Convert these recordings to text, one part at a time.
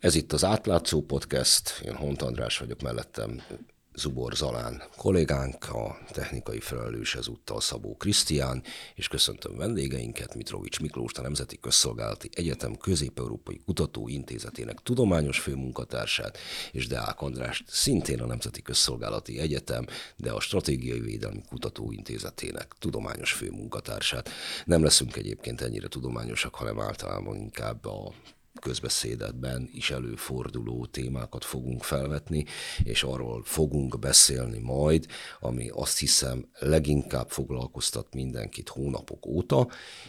Ez itt az Átlátszó Podcast, én Hont András vagyok, mellettem Zubor Zalán kollégánk, a technikai felelős ezúttal Szabó Krisztián, és köszöntöm vendégeinket, Mitrovics Miklós, a Nemzeti Közszolgálati Egyetem Közép-Európai Kutatóintézetének tudományos főmunkatársát, és Deák Andrást, szintén a Nemzeti Közszolgálati Egyetem, de a Stratégiai Védelmi Kutatóintézetének tudományos főmunkatársát. Nem leszünk egyébként ennyire tudományosak, hanem általában inkább a közbeszédetben is előforduló témákat fogunk felvetni, és arról fogunk beszélni majd, ami azt hiszem leginkább foglalkoztat mindenkit hónapok óta,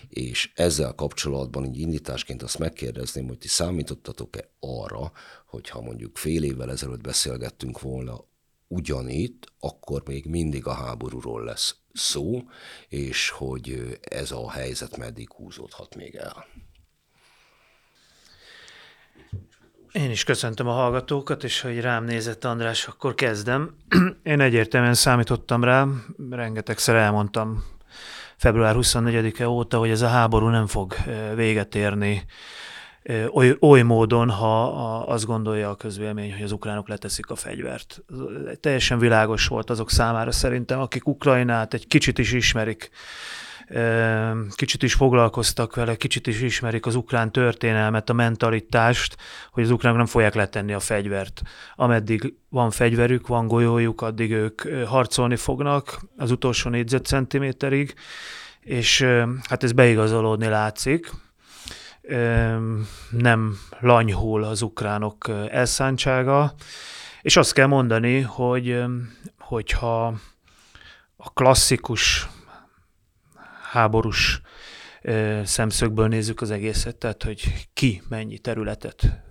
és ezzel kapcsolatban így indításként azt megkérdezném, hogy ti számítottatok-e arra, hogyha mondjuk fél évvel ezelőtt beszélgettünk volna ugyanitt, akkor még mindig a háborúról lesz szó, és hogy ez a helyzet meddig húzódhat még el. Én is köszöntöm a hallgatókat, és hogy rám nézett András, akkor kezdem. Én egyértelműen számítottam rá, rengetegszer elmondtam február 24-e óta, hogy ez a háború nem fog véget érni oly, oly módon, ha azt gondolja a közvélemény, hogy az ukránok leteszik a fegyvert. Teljesen világos volt azok számára szerintem, akik Ukrajnát egy kicsit is ismerik, kicsit is foglalkoztak vele, kicsit is ismerik az ukrán történelmet, a mentalitást, hogy az ukránok nem fogják letenni a fegyvert. Ameddig van fegyverük, van golyójuk, addig ők harcolni fognak az utolsó négyzetcentiméterig, és hát ez beigazolódni látszik. Nem lanyhul az ukránok elszántsága, és azt kell mondani, hogy hogyha a klasszikus háborús szemszögből nézzük az egészet, tehát hogy ki mennyi területet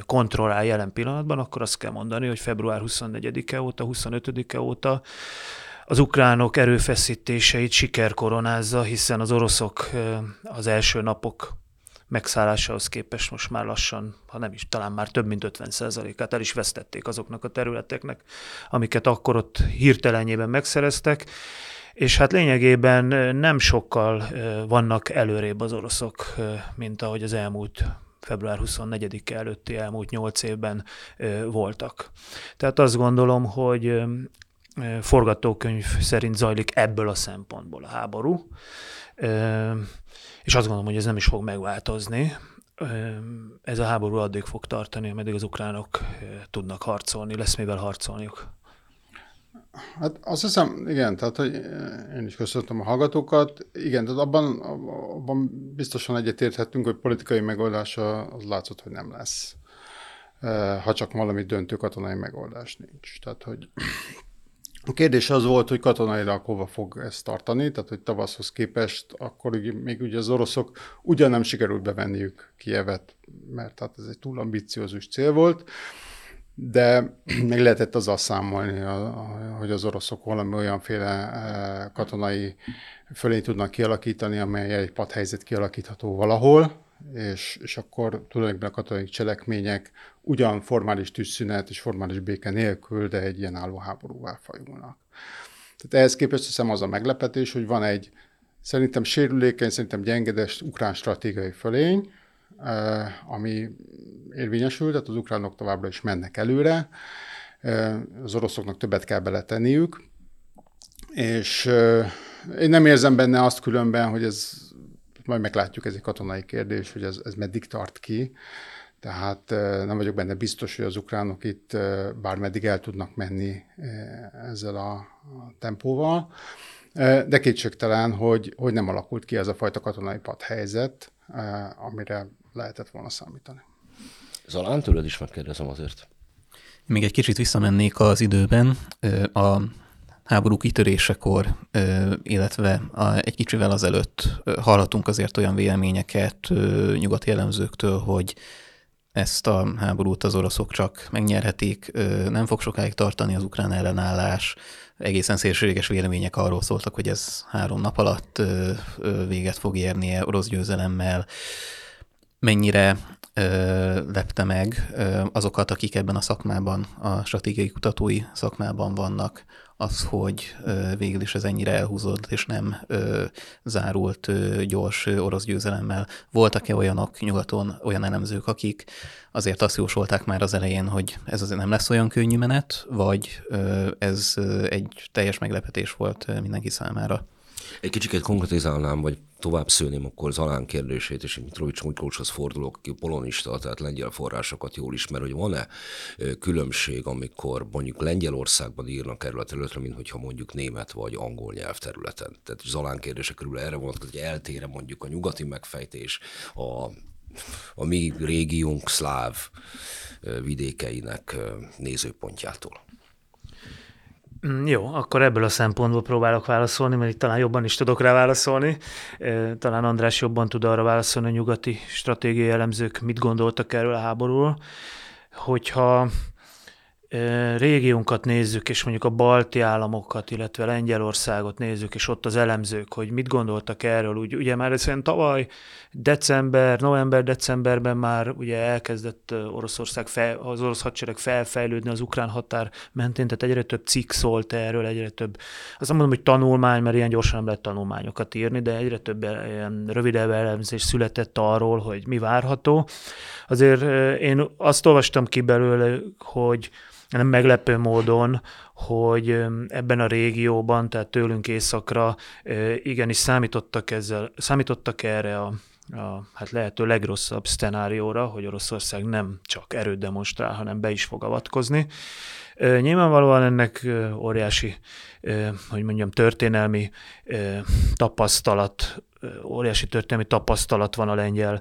kontrollál jelen pillanatban, akkor azt kell mondani, hogy február 24-e óta, 25-e óta az ukránok erőfeszítéseit siker koronázza, hiszen az oroszok az első napok megszállásához képest most már lassan, ha nem is, talán már több mint 50 át el is vesztették azoknak a területeknek, amiket akkor ott hirtelenjében megszereztek, és hát lényegében nem sokkal vannak előrébb az oroszok, mint ahogy az elmúlt február 24-e előtti elmúlt nyolc évben voltak. Tehát azt gondolom, hogy forgatókönyv szerint zajlik ebből a szempontból a háború, és azt gondolom, hogy ez nem is fog megváltozni. Ez a háború addig fog tartani, ameddig az ukránok tudnak harcolni, lesz mivel harcolniuk. Hát azt hiszem, igen, tehát hogy én is köszöntöm a hallgatókat. Igen, tehát abban, abban biztosan egyetérthetünk, hogy politikai megoldása az látszott, hogy nem lesz. Ha csak valami döntő katonai megoldás nincs. Tehát, hogy a kérdés az volt, hogy katonailag hova fog ezt tartani, tehát hogy tavaszhoz képest akkor még ugye az oroszok ugyan nem sikerült bevenniük Kievet, mert hát ez egy túl ambiciózus cél volt, de még lehetett azzal számolni, hogy az oroszok valami olyanféle eh, katonai fölé tudnak kialakítani, amely egy padhelyzet kialakítható valahol, és, és akkor tulajdonképpen a katonai cselekmények ugyan formális tűzszünet és formális béke nélkül, de egy ilyen álló háborúvá fajulnak. Tehát ehhez képest hiszem az a meglepetés, hogy van egy szerintem sérülékeny, szerintem gyengedest ukrán stratégiai fölény, ami érvényesül, tehát az ukránok továbbra is mennek előre, eh, az oroszoknak többet kell beletenniük, és eh, én nem érzem benne azt különben, hogy ez, majd meglátjuk, ez egy katonai kérdés, hogy ez, ez meddig tart ki, tehát nem vagyok benne biztos, hogy az ukránok itt bármeddig el tudnak menni ezzel a tempóval, de kétségtelen, hogy, hogy nem alakult ki ez a fajta katonai padhelyzet, amire lehetett volna számítani. Zalán, tőled is megkérdezem azért. Még egy kicsit visszamennék az időben. A háború kitörésekor, illetve egy kicsivel azelőtt hallhatunk azért olyan véleményeket nyugati jellemzőktől, hogy ezt a háborút az oroszok csak megnyerhetik, nem fog sokáig tartani az ukrán ellenállás, egészen szélsőséges vélemények arról szóltak, hogy ez három nap alatt véget fog érnie orosz győzelemmel, mennyire ö, lepte meg ö, azokat, akik ebben a szakmában, a stratégiai kutatói szakmában vannak, az, hogy végül is ez ennyire elhúzódott, és nem zárult gyors orosz győzelemmel. Voltak-e olyanok nyugaton, olyan elemzők, akik azért azt jósolták már az elején, hogy ez azért nem lesz olyan könnyű menet, vagy ez egy teljes meglepetés volt mindenki számára? Egy kicsit konkretizálnám, vagy tovább szőném akkor Zalán kérdését, és Mitrovics Miklóshoz fordulok, aki polonista, tehát lengyel forrásokat jól ismer, hogy van-e különbség, amikor mondjuk Lengyelországban írnak erről a területre, mint hogyha mondjuk német vagy angol nyelvterületen. Tehát Zalán kérdése körül erre vonatkozik, hogy eltére mondjuk a nyugati megfejtés, a, a mi régiónk szláv vidékeinek nézőpontjától. Mm, jó, akkor ebből a szempontból próbálok válaszolni, mert itt talán jobban is tudok rá válaszolni. Talán András jobban tud arra válaszolni, hogy nyugati stratégiai elemzők mit gondoltak erről a háborúról. Hogyha régiónkat nézzük, és mondjuk a balti államokat, illetve Lengyelországot nézzük, és ott az elemzők, hogy mit gondoltak erről. Úgy, ugye már ez tavaly december, november-decemberben már ugye elkezdett Oroszország, fel, az orosz hadsereg felfejlődni az ukrán határ mentén, tehát egyre több cikk szólt erről, egyre több, azt nem mondom, hogy tanulmány, mert ilyen gyorsan nem lehet tanulmányokat írni, de egyre több ilyen rövidebb elemzés született arról, hogy mi várható. Azért én azt olvastam ki belőle, hogy nem meglepő módon, hogy ebben a régióban, tehát tőlünk északra igenis számítottak, ezzel, számítottak erre a, a hát lehető legrosszabb sztenárióra, hogy Oroszország nem csak erőt demonstrál, hanem be is fog avatkozni. Nyilvánvalóan ennek óriási, hogy mondjam, történelmi tapasztalat óriási történelmi tapasztalat van a lengyel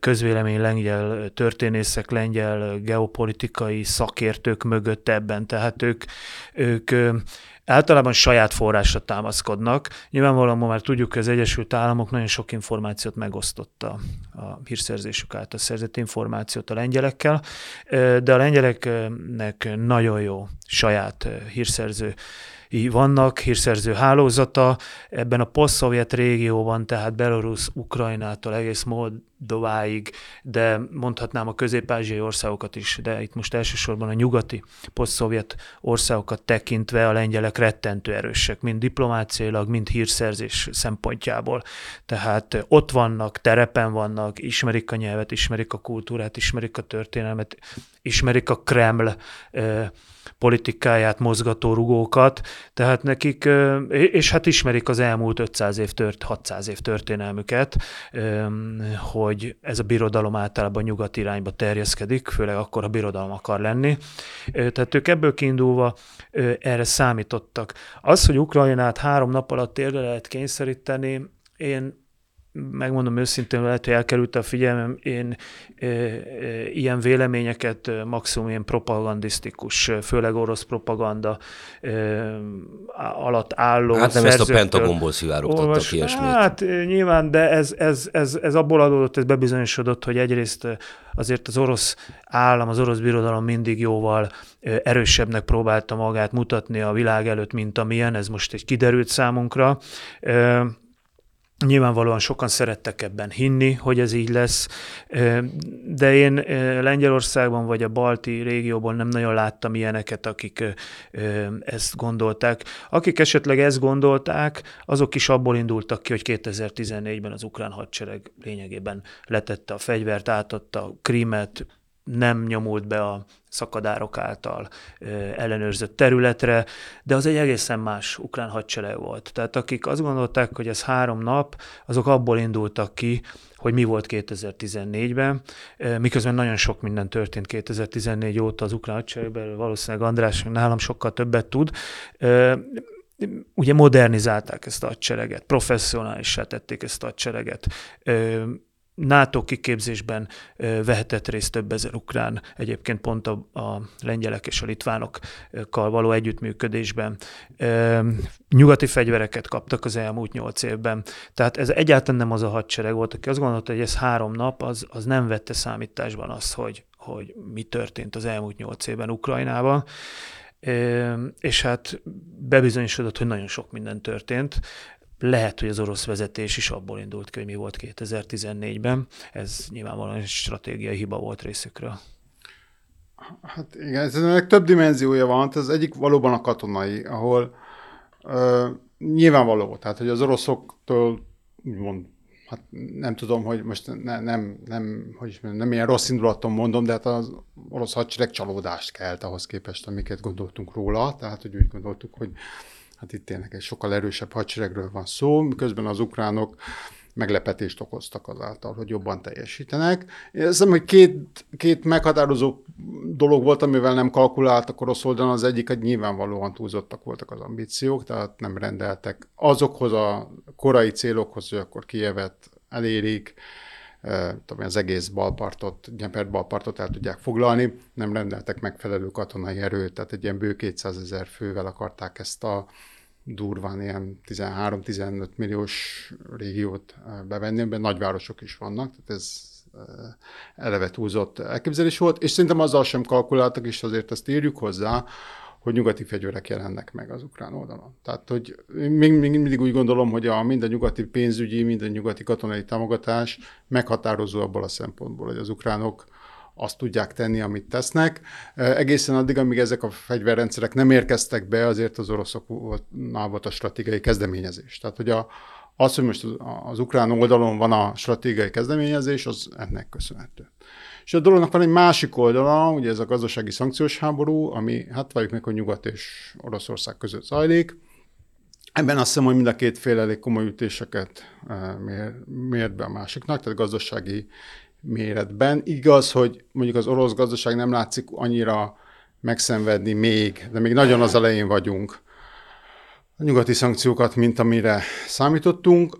közvélemény, lengyel történészek, lengyel geopolitikai szakértők mögött ebben, tehát ők, ők általában saját forrásra támaszkodnak. Nyilvánvalóan már tudjuk, hogy az Egyesült Államok nagyon sok információt megosztotta a hírszerzésük által szerzett információt a lengyelekkel, de a lengyeleknek nagyon jó saját hírszerző vannak, hírszerző hálózata, ebben a poszt régióban, tehát Belarus, Ukrajnától egész Moldováig, de mondhatnám a közép-ázsiai országokat is, de itt most elsősorban a nyugati poszt országokat tekintve a lengyelek rettentő erősek, mind diplomáciailag, mind hírszerzés szempontjából. Tehát ott vannak, terepen vannak, ismerik a nyelvet, ismerik a kultúrát, ismerik a történelmet, ismerik a Kreml politikáját mozgató rugókat, tehát nekik, és hát ismerik az elmúlt 500 év, tört, 600 év történelmüket, hogy ez a birodalom általában nyugat irányba terjeszkedik, főleg akkor, ha birodalom akar lenni. Tehát ők ebből kiindulva erre számítottak. Az, hogy Ukrajnát három nap alatt térre lehet kényszeríteni, én megmondom őszintén, lehet, hogy elkerült a figyelmem, én e, e, ilyen véleményeket maximum ilyen propagandisztikus, főleg orosz propaganda e, alatt álló Hát nem ezt a Pentagonból szivárogtattak ilyesmit. Hát nyilván, de ez, ez, ez, ez abból adódott, ez bebizonyosodott, hogy egyrészt azért az orosz állam, az orosz birodalom mindig jóval erősebbnek próbálta magát mutatni a világ előtt, mint amilyen, ez most egy kiderült számunkra. Nyilvánvalóan sokan szerettek ebben hinni, hogy ez így lesz, de én Lengyelországban vagy a balti régióban nem nagyon láttam ilyeneket, akik ezt gondolták. Akik esetleg ezt gondolták, azok is abból indultak ki, hogy 2014-ben az ukrán hadsereg lényegében letette a fegyvert, átadta a Krímet, nem nyomult be a szakadárok által ellenőrzött területre, de az egy egészen más ukrán hadsereg volt. Tehát akik azt gondolták, hogy ez három nap, azok abból indultak ki, hogy mi volt 2014-ben, miközben nagyon sok minden történt 2014 óta az ukrán hadseregben, valószínűleg András nálam sokkal többet tud, ugye modernizálták ezt a hadsereget, professzionálissá tették ezt a hadsereget, NATO kiképzésben vehetett részt több ezer ukrán, egyébként pont a, a lengyelek és a litvánokkal való együttműködésben. Nyugati fegyvereket kaptak az elmúlt nyolc évben. Tehát ez egyáltalán nem az a hadsereg volt, aki azt gondolta, hogy ez három nap, az, az nem vette számításban azt, hogy, hogy mi történt az elmúlt nyolc évben Ukrajnában. És hát bebizonyosodott, hogy nagyon sok minden történt. Lehet, hogy az orosz vezetés is abból indult ki, hogy mi volt 2014-ben. Ez nyilvánvalóan egy stratégiai hiba volt részükről. Hát igen, ez ennek több dimenziója van. Az egyik valóban a katonai, ahol ö, nyilvánvaló, tehát hogy az oroszoktól úgymond hát nem tudom, hogy most ne, nem, nem, hogy is mondjam, nem ilyen rossz indulaton mondom, de hát az orosz hadsereg csalódást kelt ahhoz képest, amiket gondoltunk róla, tehát hogy úgy gondoltuk, hogy hát itt tényleg egy sokkal erősebb hadseregről van szó, miközben az ukránok meglepetést okoztak azáltal, hogy jobban teljesítenek. Én hiszem, hogy két, két meghatározó dolog volt, amivel nem kalkuláltak orosz oldalon. Az egyik, hogy nyilvánvalóan túlzottak voltak az ambíciók, tehát nem rendeltek azokhoz a korai célokhoz, hogy akkor Kievet elérik, tudom, az egész balpartot, Gyempert balpartot el tudják foglalni, nem rendeltek megfelelő katonai erőt, tehát egy ilyen bő 200 ezer fővel akarták ezt a durván ilyen 13-15 milliós régiót bevenni, amiben nagyvárosok is vannak, tehát ez eleve túlzott elképzelés volt, és szerintem azzal sem kalkuláltak, és azért ezt írjuk hozzá, hogy nyugati fegyverek jelennek meg az ukrán oldalon. Tehát, hogy még, még mindig úgy gondolom, hogy a minden nyugati pénzügyi, minden nyugati katonai támogatás meghatározó abból a szempontból, hogy az ukránok azt tudják tenni, amit tesznek. Egészen addig, amíg ezek a fegyverrendszerek nem érkeztek be, azért az oroszoknál volt a stratégiai kezdeményezés. Tehát, hogy a, az, hogy most az, az ukrán oldalon van a stratégiai kezdeményezés, az ennek köszönhető. És a dolognak van egy másik oldala, ugye ez a gazdasági szankciós háború, ami hát valljuk meg, hogy Nyugat és Oroszország között zajlik. Ebben azt hiszem, hogy mind a két fél elég komoly ütéseket mér, mért be a másiknak, tehát gazdasági méretben. Igaz, hogy mondjuk az orosz gazdaság nem látszik annyira megszenvedni még, de még nagyon az elején vagyunk a nyugati szankciókat, mint amire számítottunk.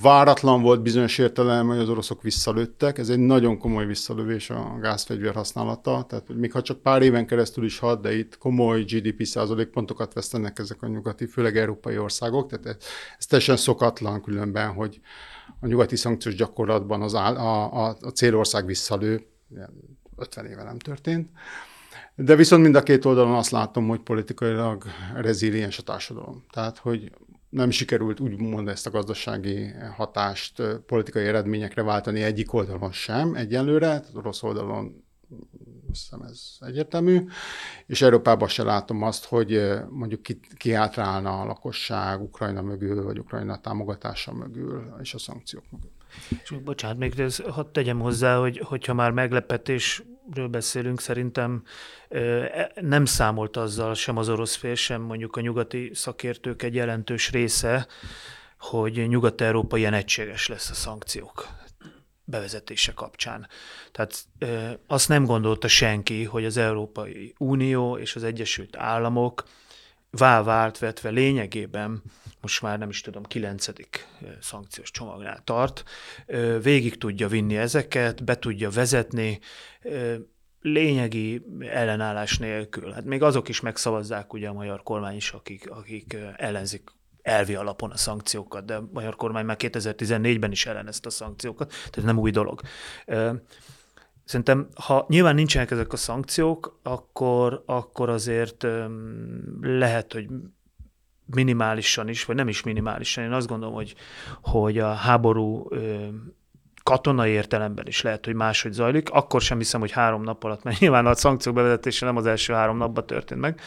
Váratlan volt bizonyos értelem, hogy az oroszok visszalőttek. Ez egy nagyon komoly visszalövés a gázfegyver használata. Tehát még ha csak pár éven keresztül is had, de itt komoly GDP százalékpontokat vesztenek ezek a nyugati, főleg európai országok. Tehát ez, ez teljesen szokatlan különben, hogy a nyugati szankciós gyakorlatban az áll, a, a, a célország visszalő, 50 éve nem történt. De viszont mind a két oldalon azt látom, hogy politikailag reziliens a társadalom. Tehát, hogy nem sikerült úgymond ezt a gazdasági hatást politikai eredményekre váltani egyik oldalon sem egyelőre, az orosz oldalon azt hiszem ez egyértelmű, és Európában se látom azt, hogy mondjuk ki, kiátrálna a lakosság Ukrajna mögül, vagy Ukrajna támogatása mögül, és a szankciók mögül. És bocsánat, még ez, hadd tegyem hozzá, hogy hogyha már meglepetésről beszélünk, szerintem e, nem számolt azzal sem az orosz fél, sem mondjuk a nyugati szakértők egy jelentős része, hogy Nyugat-Európa ilyen egységes lesz a szankciók bevezetése kapcsán. Tehát ö, azt nem gondolta senki, hogy az Európai Unió és az Egyesült Államok vált vetve lényegében, most már nem is tudom, kilencedik szankciós csomagnál tart, végig tudja vinni ezeket, be tudja vezetni, lényegi ellenállás nélkül. Hát még azok is megszavazzák ugye a magyar kormány is, akik, akik ellenzik elvi alapon a szankciókat, de a magyar kormány már 2014-ben is ellenezte a szankciókat, tehát nem új dolog. Szerintem, ha nyilván nincsenek ezek a szankciók, akkor, akkor azért lehet, hogy minimálisan is, vagy nem is minimálisan. Én azt gondolom, hogy, hogy a háború katonai értelemben is lehet, hogy máshogy zajlik. Akkor sem hiszem, hogy három nap alatt, mert nyilván a szankciók bevezetése nem az első három napban történt meg,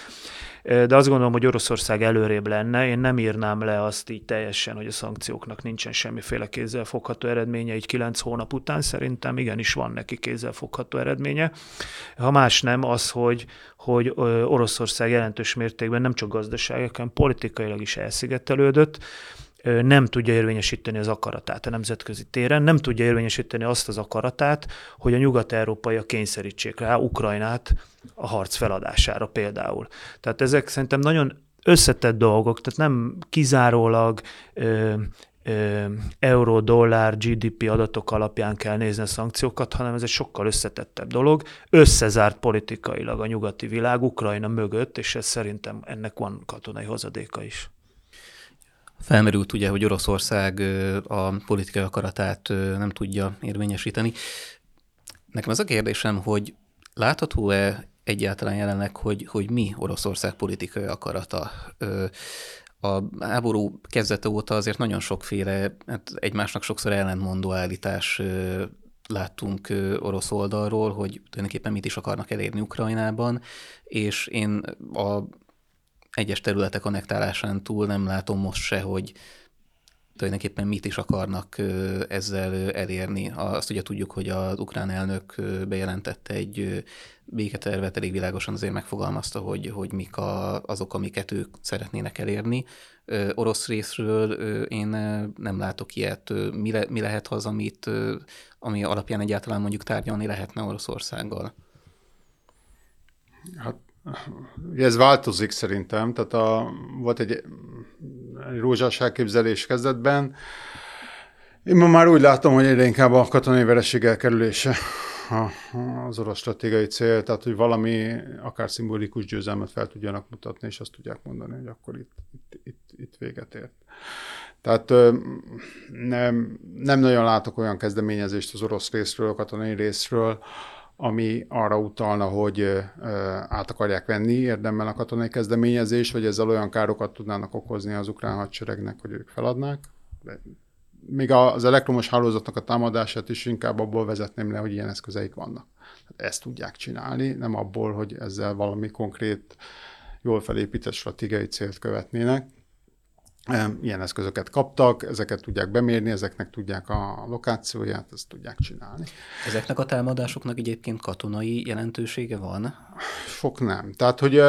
de azt gondolom, hogy Oroszország előrébb lenne. Én nem írnám le azt így teljesen, hogy a szankcióknak nincsen semmiféle kézzelfogható eredménye, így kilenc hónap után szerintem igenis van neki kézzelfogható eredménye. Ha más nem, az, hogy, hogy Oroszország jelentős mértékben nem csak gazdaságilag, hanem politikailag is elszigetelődött, nem tudja érvényesíteni az akaratát a nemzetközi téren, nem tudja érvényesíteni azt az akaratát, hogy a nyugat-európaiak kényszerítsék rá Ukrajnát a harc feladására például. Tehát ezek szerintem nagyon összetett dolgok, tehát nem kizárólag ö, ö, euró, dollár, GDP adatok alapján kell nézni a szankciókat, hanem ez egy sokkal összetettebb dolog. Összezárt politikailag a nyugati világ Ukrajna mögött, és ez szerintem ennek van katonai hozadéka is. Felmerült ugye, hogy Oroszország a politikai akaratát nem tudja érvényesíteni. Nekem az a kérdésem, hogy látható-e egyáltalán jelenleg, hogy, hogy mi Oroszország politikai akarata? A háború kezdete óta azért nagyon sokféle, hát egymásnak sokszor ellentmondó állítás láttunk orosz oldalról, hogy tulajdonképpen mit is akarnak elérni Ukrajnában, és én a egyes területek annektálásán túl nem látom most se, hogy tulajdonképpen mit is akarnak ezzel elérni. Azt ugye tudjuk, hogy az ukrán elnök bejelentette egy béketervet, elég világosan azért megfogalmazta, hogy, hogy mik a, azok, amiket ők szeretnének elérni. Orosz részről én nem látok ilyet. Mi, le, mi lehet az, amit, ami alapján egyáltalán mondjuk tárgyalni lehetne Oroszországgal? Hát ez változik szerintem, tehát a, volt egy, egy rózsás elképzelés kezdetben. Én ma már úgy látom, hogy egyre inkább a katonai vereség elkerülése az orosz stratégiai cél, tehát hogy valami akár szimbolikus győzelmet fel tudjanak mutatni, és azt tudják mondani, hogy akkor itt, itt, itt, itt véget ért. Tehát nem, nem nagyon látok olyan kezdeményezést az orosz részről, a katonai részről, ami arra utalna, hogy át akarják venni érdemben a katonai kezdeményezést, vagy ezzel olyan károkat tudnának okozni az ukrán hadseregnek, hogy ők feladnák. De még az elektromos hálózatnak a támadását is inkább abból vezetném le, hogy ilyen eszközeik vannak. Ezt tudják csinálni, nem abból, hogy ezzel valami konkrét, jól felépített stratégiai célt követnének. Ilyen eszközöket kaptak, ezeket tudják bemérni, ezeknek tudják a lokációját, ezt tudják csinálni. Ezeknek a támadásoknak egyébként katonai jelentősége van? Sok nem. Tehát, hogy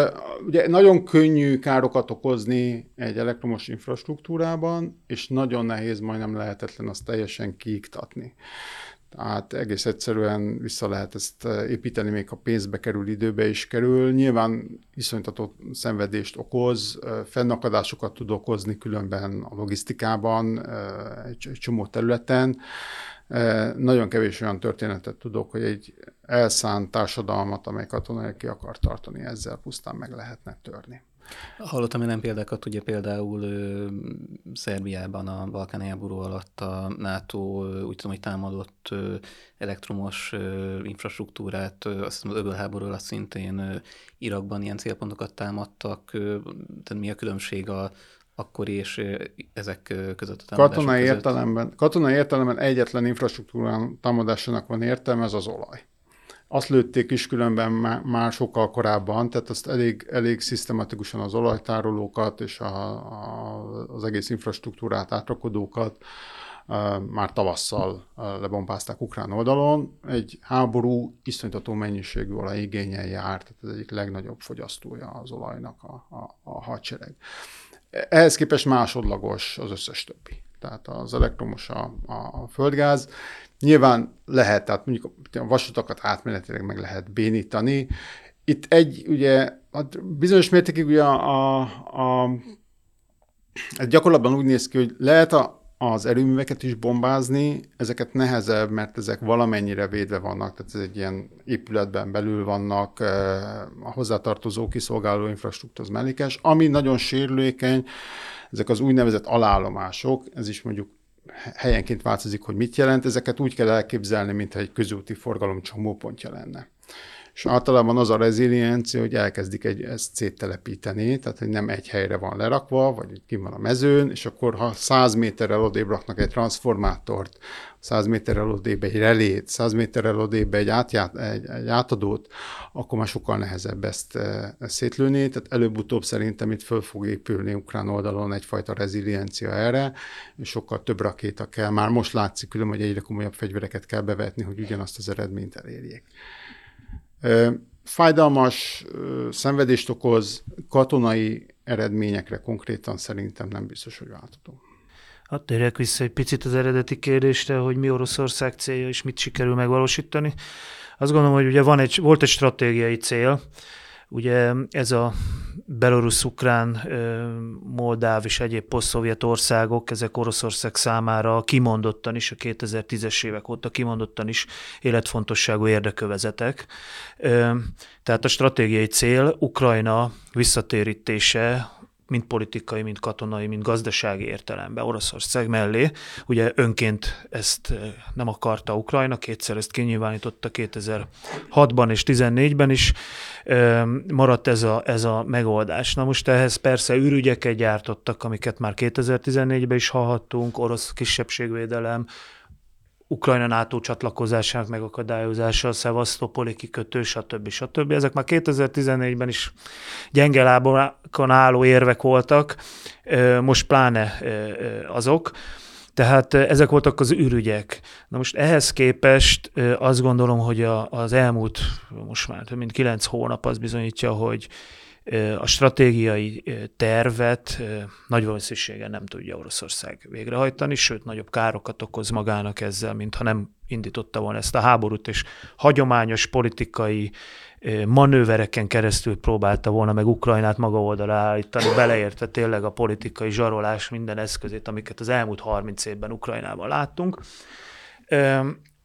ugye nagyon könnyű károkat okozni egy elektromos infrastruktúrában, és nagyon nehéz, majdnem lehetetlen azt teljesen kiiktatni. Tehát egész egyszerűen vissza lehet ezt eh, építeni, még a pénzbe kerül, időbe is kerül. Nyilván iszonytató szenvedést okoz, eh, fennakadásokat tud okozni különben a logisztikában, eh, egy csomó területen. Nagyon kevés olyan történetet tudok, hogy egy elszánt társadalmat, amely katonai ki akar tartani, ezzel pusztán meg lehetne törni. Hallottam én példákat, ugye például ö, Szerbiában a Balkán háború alatt a NATO úgy tudom, hogy támadott ö, elektromos ö, infrastruktúrát, ö, azt hiszem az öbölháború alatt szintén ö, Irakban ilyen célpontokat támadtak, ö, tehát mi a különbség a, akkor és ezek között a katonai között? Értelemben, katonai értelemben egyetlen infrastruktúrán támadásának van értelme, ez az olaj azt lőtték is különben már sokkal korábban, tehát azt elég, elég szisztematikusan az olajtárolókat és a, a, az egész infrastruktúrát, átrakodókat már tavasszal lebombázták ukrán oldalon. Egy háború iszonytató mennyiségű olajigényel járt, tehát ez egyik legnagyobb fogyasztója az olajnak a, a, a hadsereg. Ehhez képest másodlagos az összes többi. Tehát az elektromos a, a földgáz, Nyilván lehet, tehát mondjuk a vasutakat átmenetileg meg lehet bénítani. Itt egy, ugye, hát bizonyos mértékig ugye a, a, a ez gyakorlatban úgy néz ki, hogy lehet a, az erőműveket is bombázni, ezeket nehezebb, mert ezek valamennyire védve vannak, tehát ez egy ilyen épületben belül vannak, a hozzátartozó kiszolgáló infrastruktúra az mellékes. Ami nagyon sérülékeny, ezek az úgynevezett alállomások, ez is mondjuk helyenként változik, hogy mit jelent, ezeket úgy kell elképzelni, mintha egy közúti forgalom csomópontja lenne. És általában az a reziliencia, hogy elkezdik egy, ezt széttelepíteni, tehát hogy nem egy helyre van lerakva, vagy ki van a mezőn, és akkor ha 100 méterrel odébb raknak egy transformátort, 100 méterrel odébb egy relét, 100 méterrel odébb egy, átját, egy, egy átadót, akkor már sokkal nehezebb ezt, e, ezt szétlőni. Tehát előbb-utóbb szerintem itt föl fog épülni ukrán oldalon egyfajta reziliencia erre, és sokkal több rakéta kell. Már most látszik külön, hogy egyre komolyabb fegyvereket kell bevetni, hogy ugyanazt az eredményt elérjék. Fájdalmas szenvedést okoz, katonai eredményekre konkrétan szerintem nem biztos, hogy váltottunk. Hát térjek vissza egy picit az eredeti kérdésre, hogy mi Oroszország célja és mit sikerül megvalósítani. Azt gondolom, hogy ugye van egy, volt egy stratégiai cél, Ugye ez a belorusz, ukrán, moldáv és egyéb posztszovjet országok, ezek Oroszország számára kimondottan is, a 2010-es évek óta kimondottan is életfontosságú érdekövezetek. Tehát a stratégiai cél Ukrajna visszatérítése mind politikai, mind katonai, mind gazdasági értelemben Oroszország mellé. Ugye önként ezt eh, nem akarta Ukrajna, kétszer ezt kinyilvánította 2006-ban és 2014-ben is, maradt ez a, ez a megoldás. Na most ehhez persze űrügyeket gyártottak, amiket már 2014-ben is hallhattunk, orosz kisebbségvédelem, Ukrajna NATO csatlakozásának megakadályozása, a Szevasztopoli kikötő, stb. stb. Ezek már 2014-ben is gyenge lábakon álló érvek voltak, most pláne azok. Tehát ezek voltak az ürügyek. Na most ehhez képest azt gondolom, hogy az elmúlt, most már több mint kilenc hónap az bizonyítja, hogy a stratégiai tervet nagy valószínűséggel nem tudja Oroszország végrehajtani, sőt, nagyobb károkat okoz magának ezzel, mintha nem indította volna ezt a háborút, és hagyományos politikai manővereken keresztül próbálta volna meg Ukrajnát maga oldalra állítani, beleértve tényleg a politikai zsarolás minden eszközét, amiket az elmúlt 30 évben Ukrajnában láttunk.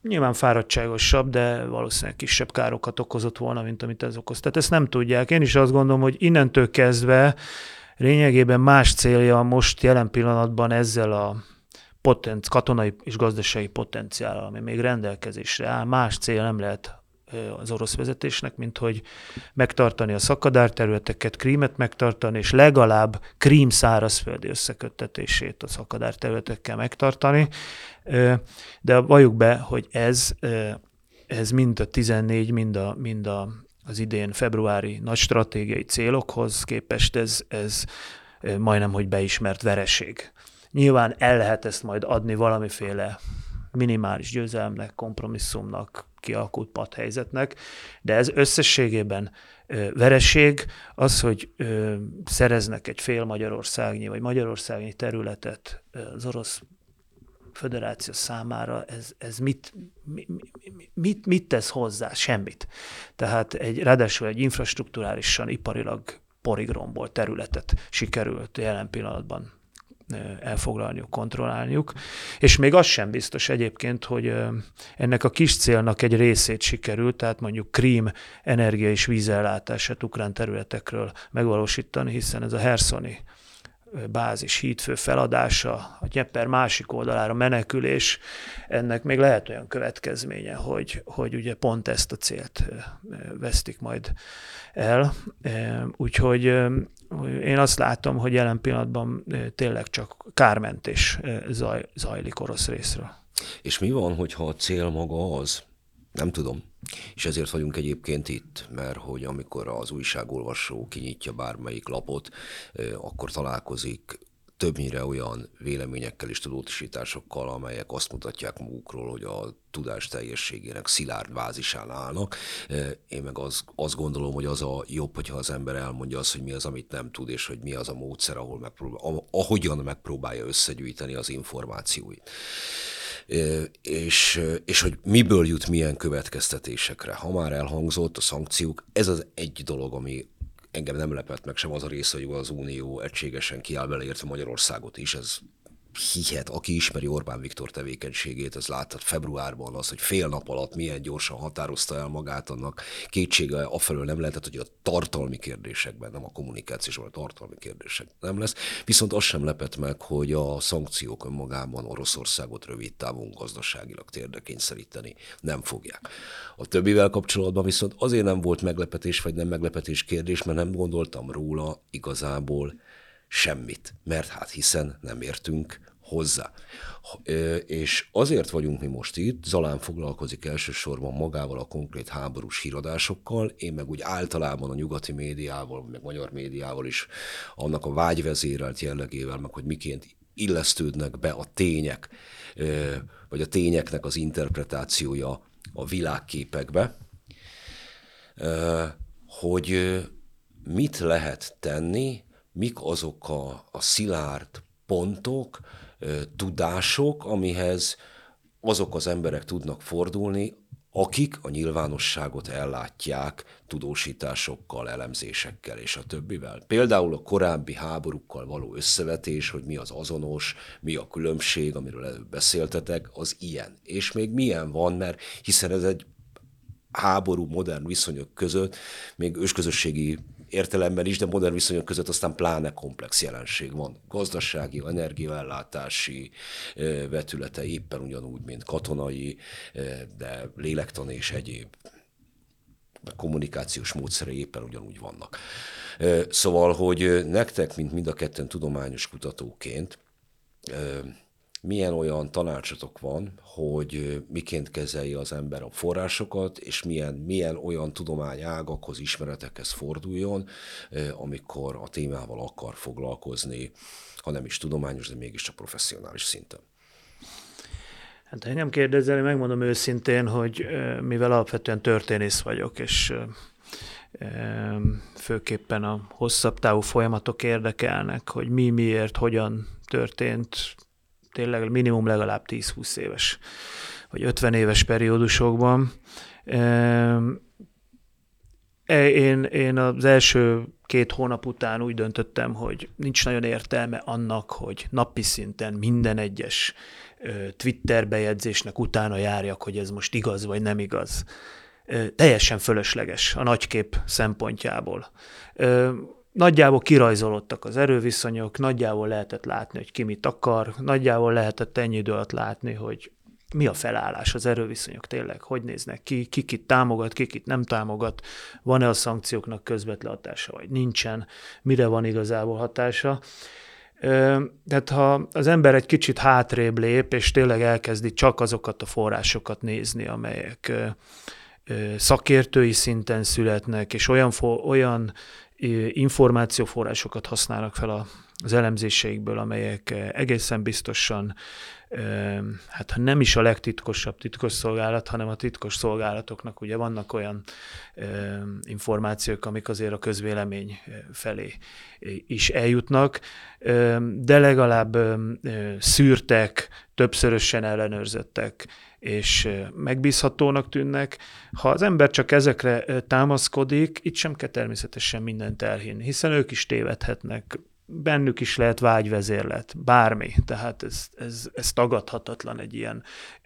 Nyilván fáradtságosabb, de valószínűleg kisebb károkat okozott volna, mint amit ez okoz. Tehát ezt nem tudják. Én is azt gondolom, hogy innentől kezdve lényegében más célja most jelen pillanatban ezzel a potenc, katonai és gazdasági potenciál, ami még rendelkezésre áll, más cél nem lehet az orosz vezetésnek, mint hogy megtartani a szakadárterületeket, Krímet megtartani, és legalább Krím szárazföldi összeköttetését a szakadárterületekkel megtartani. De valljuk be, hogy ez, ez mind a 14, mind, a, mind a, az idén februári nagy stratégiai célokhoz képest ez, ez majdnem, hogy beismert vereség. Nyilván el lehet ezt majd adni valamiféle minimális győzelemnek, kompromisszumnak, kialakult padhelyzetnek, de ez összességében vereség az, hogy szereznek egy fél Magyarországnyi vagy Magyarországnyi területet az orosz föderáció számára, ez, ez mit, mit, mit tesz hozzá? Semmit. Tehát egy, ráadásul egy infrastruktúrálisan, iparilag porigromból területet sikerült jelen pillanatban elfoglalniuk, kontrollálniuk. És még az sem biztos egyébként, hogy ennek a kis célnak egy részét sikerült, tehát mondjuk Krím energia és vízellátását ukrán területekről megvalósítani, hiszen ez a Herszoni bázis hídfő feladása, a Nyeper másik oldalára menekülés, ennek még lehet olyan következménye, hogy, hogy ugye pont ezt a célt vesztik majd el. Úgyhogy én azt látom, hogy jelen pillanatban tényleg csak kármentés zaj, zajlik orosz részről. És mi van, hogyha a cél maga az, nem tudom, és ezért vagyunk egyébként itt, mert hogy amikor az újságolvasó kinyitja bármelyik lapot, akkor találkozik többnyire olyan véleményekkel és tudósításokkal, amelyek azt mutatják magukról, hogy a tudás teljességének szilárd bázisán állnak. Én meg az, azt gondolom, hogy az a jobb, hogyha az ember elmondja azt, hogy mi az, amit nem tud, és hogy mi az a módszer, ahol megpróbál, ahogyan megpróbálja összegyűjteni az információit és, és hogy miből jut milyen következtetésekre. Ha már elhangzott a szankciók, ez az egy dolog, ami engem nem lepett meg sem az a része, hogy az Unió egységesen kiáll beleértve Magyarországot is, ez hihet, aki ismeri Orbán Viktor tevékenységét, az látta februárban az, hogy fél nap alatt milyen gyorsan határozta el magát, annak kétsége afelől nem lehetett, hogy a tartalmi kérdésekben, nem a kommunikációs, a tartalmi kérdések nem lesz. Viszont az sem lepett meg, hogy a szankciók önmagában Oroszországot rövid távon gazdaságilag térdekényszeríteni nem fogják. A többivel kapcsolatban viszont azért nem volt meglepetés vagy nem meglepetés kérdés, mert nem gondoltam róla igazából semmit, mert hát hiszen nem értünk hozzá. És azért vagyunk mi most itt, Zalán foglalkozik elsősorban magával a konkrét háborús híradásokkal, én meg úgy általában a nyugati médiával, meg magyar médiával is annak a vágyvezérelt jellegével, meg hogy miként illesztődnek be a tények, vagy a tényeknek az interpretációja a világképekbe, hogy mit lehet tenni, mik azok a, a szilárd pontok, tudások, amihez azok az emberek tudnak fordulni, akik a nyilvánosságot ellátják tudósításokkal, elemzésekkel és a többivel. Például a korábbi háborúkkal való összevetés, hogy mi az azonos, mi a különbség, amiről előbb beszéltetek, az ilyen. És még milyen van, mert hiszen ez egy háború modern viszonyok között, még ősközösségi értelemben is, de modern viszonyok között aztán pláne komplex jelenség van. Gazdasági, energiaellátási vetülete éppen ugyanúgy, mint katonai, de lélektani és egyéb kommunikációs módszerei éppen ugyanúgy vannak. Szóval, hogy nektek, mint mind a ketten tudományos kutatóként, milyen olyan tanácsotok van, hogy miként kezelje az ember a forrásokat, és milyen, milyen olyan tudományágakhoz, ismeretekhez forduljon, amikor a témával akar foglalkozni, ha nem is tudományos, de mégiscsak professzionális szinten. Hát engem kérdezel, megmondom őszintén, hogy mivel alapvetően történész vagyok, és főképpen a hosszabb távú folyamatok érdekelnek, hogy mi, miért, hogyan történt, tényleg minimum legalább 10-20 éves, vagy 50 éves periódusokban. E, én, én az első két hónap után úgy döntöttem, hogy nincs nagyon értelme annak, hogy napi szinten minden egyes Twitter bejegyzésnek utána járjak, hogy ez most igaz vagy nem igaz. Teljesen fölösleges a nagykép szempontjából. Nagyjából kirajzolódtak az erőviszonyok, nagyjából lehetett látni, hogy ki mit akar, nagyjából lehetett ennyi idő alatt látni, hogy mi a felállás, az erőviszonyok tényleg, hogy néznek ki, ki kit támogat, ki kit nem támogat, van-e a szankcióknak közvetlen hatása, vagy nincsen, mire van igazából hatása. Tehát ha az ember egy kicsit hátrébb lép, és tényleg elkezdi csak azokat a forrásokat nézni, amelyek szakértői szinten születnek, és olyan, olyan információforrásokat használnak fel az elemzéseikből, amelyek egészen biztosan hát ha nem is a legtitkosabb titkosszolgálat, hanem a titkos szolgálatoknak ugye vannak olyan információk, amik azért a közvélemény felé is eljutnak, de legalább szűrtek, többszörösen ellenőrzettek, és megbízhatónak tűnnek. Ha az ember csak ezekre támaszkodik, itt sem kell természetesen mindent elhinni, hiszen ők is tévedhetnek, bennük is lehet vágyvezérlet, bármi. Tehát ez, ez, ez tagadhatatlan egy ilyen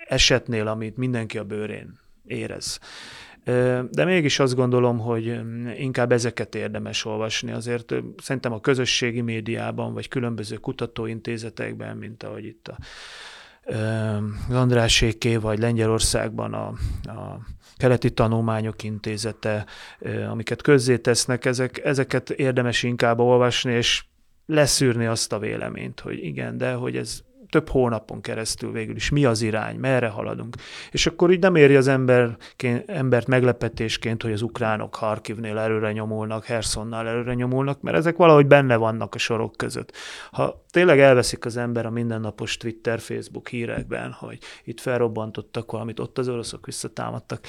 esetnél, amit mindenki a bőrén érez. De mégis azt gondolom, hogy inkább ezeket érdemes olvasni. Azért szerintem a közösségi médiában, vagy különböző kutatóintézetekben, mint ahogy itt a Andráséké, vagy Lengyelországban a, a keleti tanulmányok intézete, amiket közzétesznek, ezek, ezeket érdemes inkább olvasni, és leszűrni azt a véleményt, hogy igen, de hogy ez több hónapon keresztül végül is mi az irány, merre haladunk. És akkor így nem éri az ember, embert meglepetésként, hogy az ukránok Harkivnél előre nyomulnak, Hersonnál előre nyomulnak, mert ezek valahogy benne vannak a sorok között. Ha tényleg elveszik az ember a mindennapos Twitter, Facebook hírekben, hogy itt felrobbantottak valamit, ott az oroszok visszatámadtak.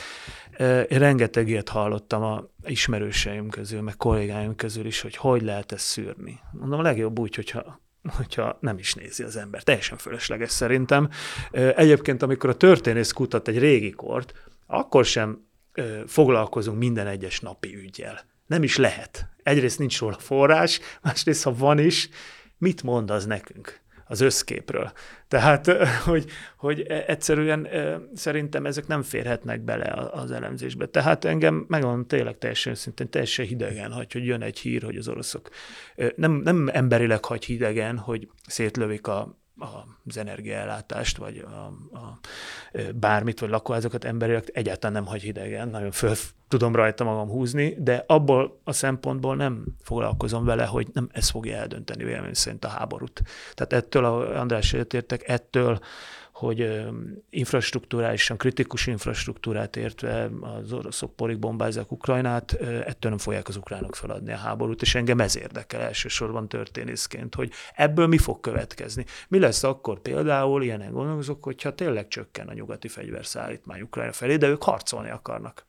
Én rengeteg ilyet hallottam a ismerőseim közül, meg kollégáim közül is, hogy hogy lehet ezt szűrni. Mondom, a legjobb úgy, hogyha hogyha nem is nézi az ember. Teljesen fölösleges szerintem. Egyébként, amikor a történész kutat egy régi kort, akkor sem foglalkozunk minden egyes napi ügyjel. Nem is lehet. Egyrészt nincs róla forrás, másrészt, ha van is, mit mond az nekünk? Az összképről. Tehát, hogy, hogy egyszerűen szerintem ezek nem férhetnek bele az elemzésbe. Tehát engem megmondom tényleg teljesen szintén teljesen hidegen hagy, hogy jön egy hír, hogy az oroszok nem, nem emberileg hagy hidegen, hogy szétlövik a, az energiaellátást, vagy a, a, bármit, vagy lakóházakat emberileg egyáltalán nem hagy hidegen, nagyon föl tudom rajta magam húzni, de abból a szempontból nem foglalkozom vele, hogy nem ez fogja eldönteni vélemény szerint a háborút. Tehát ettől, a András értek, ettől hogy infrastruktúrálisan, kritikus infrastruktúrát értve az oroszok porig bombázzák Ukrajnát, ettől nem fogják az ukránok feladni a háborút, és engem ez érdekel elsősorban történészként, hogy ebből mi fog következni. Mi lesz akkor például, ilyenen gondolkozok, hogyha tényleg csökken a nyugati fegyverszállítmány Ukrajna felé, de ők harcolni akarnak.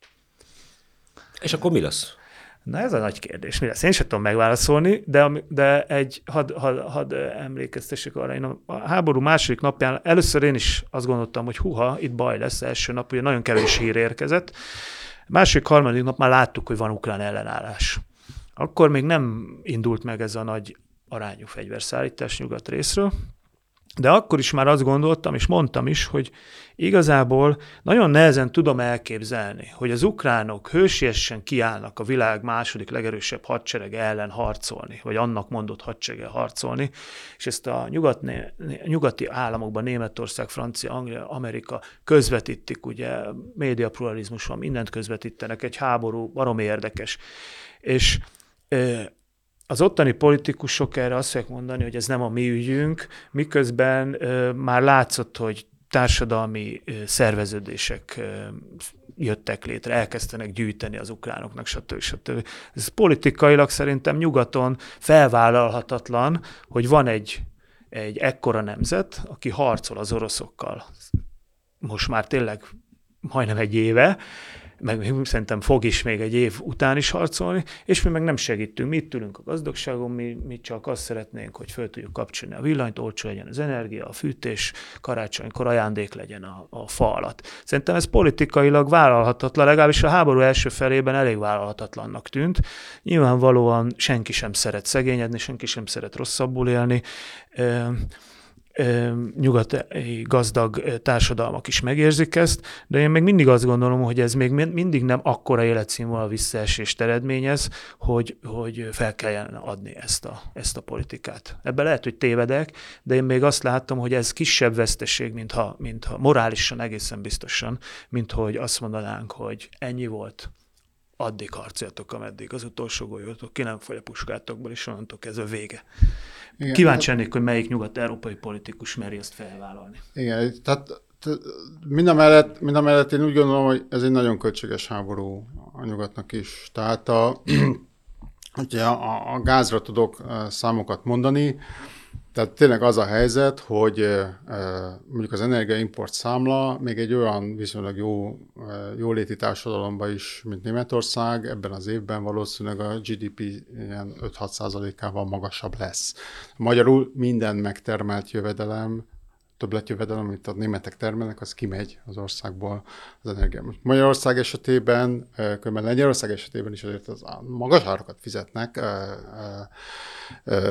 És akkor mi lesz? Na ez a nagy kérdés. Mi lesz? Én sem tudom megválaszolni, de, de egy, hadd had, had emlékeztessek arra, én a háború második napján először én is azt gondoltam, hogy huha, itt baj lesz első nap, ugye nagyon kevés hír érkezett. Második, harmadik nap már láttuk, hogy van ukrán ellenállás. Akkor még nem indult meg ez a nagy arányú fegyverszállítás nyugat részről, de akkor is már azt gondoltam, és mondtam is, hogy igazából nagyon nehezen tudom elképzelni, hogy az ukránok hősiesen kiállnak a világ második legerősebb hadserege ellen harcolni, vagy annak mondott hadserege harcolni, és ezt a nyugat, nyugati államokban Németország, Francia, Anglia, Amerika közvetítik, ugye médiapluralizmus van, mindent közvetítenek, egy háború baromi érdekes. És az ottani politikusok erre azt fogják mondani, hogy ez nem a mi ügyünk, miközben ö, már látszott, hogy társadalmi ö, szerveződések ö, jöttek létre, elkezdenek gyűjteni az ukránoknak, stb. stb. Ez politikailag szerintem nyugaton felvállalhatatlan, hogy van egy, egy ekkora nemzet, aki harcol az oroszokkal. Most már tényleg majdnem egy éve, meg szerintem fog is még egy év után is harcolni, és mi meg nem segítünk. Mi itt ülünk a gazdagságon, mi, mi csak azt szeretnénk, hogy föl tudjuk kapcsolni a villanyt, olcsó legyen az energia, a fűtés, karácsonykor ajándék legyen a, a fa alatt. Szerintem ez politikailag vállalhatatlan, legalábbis a háború első felében elég vállalhatatlannak tűnt. Nyilvánvalóan senki sem szeret szegényedni, senki sem szeret rosszabbul élni nyugati gazdag társadalmak is megérzik ezt, de én még mindig azt gondolom, hogy ez még mindig nem akkora életszínvonal visszaesést eredményez, hogy, hogy fel kelljen adni ezt a, ezt a politikát. Ebben lehet, hogy tévedek, de én még azt látom, hogy ez kisebb veszteség, mintha, mintha morálisan egészen biztosan, mint hogy azt mondanánk, hogy ennyi volt, addig harcoljatok, ameddig az utolsó golyótok ki nem fogy a puskátokból, és onnantól kezdve vége. Igen, Kíváncsi hát- lennék, hogy melyik nyugat-európai politikus meri ezt felvállalni. Igen, tehát mind a, mellett, mind a mellett én úgy gondolom, hogy ez egy nagyon költséges háború a nyugatnak is. Tehát a, ugye a, a gázra tudok számokat mondani, tehát tényleg az a helyzet, hogy mondjuk az energiaimport számla még egy olyan viszonylag jó jóléti társadalomban is, mint Németország, ebben az évben valószínűleg a GDP ilyen 5-6 ával magasabb lesz. Magyarul minden megtermelt jövedelem többletjövedelem, amit a németek termelnek, az kimegy az országból az energia. Magyarország esetében, különben Lengyelország esetében is azért az magas árakat fizetnek,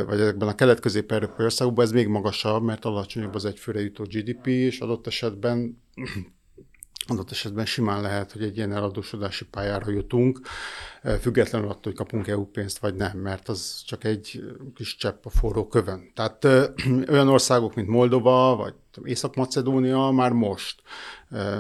vagy ezekben a kelet-közép-európai országokban ez még magasabb, mert alacsonyabb az egyfőre jutó GDP, és adott esetben adott esetben simán lehet, hogy egy ilyen eladósodási pályára jutunk, függetlenül attól, hogy kapunk EU pénzt, vagy nem, mert az csak egy kis csepp a forró kövön. Tehát olyan országok, mint Moldova, vagy Észak-Macedónia már most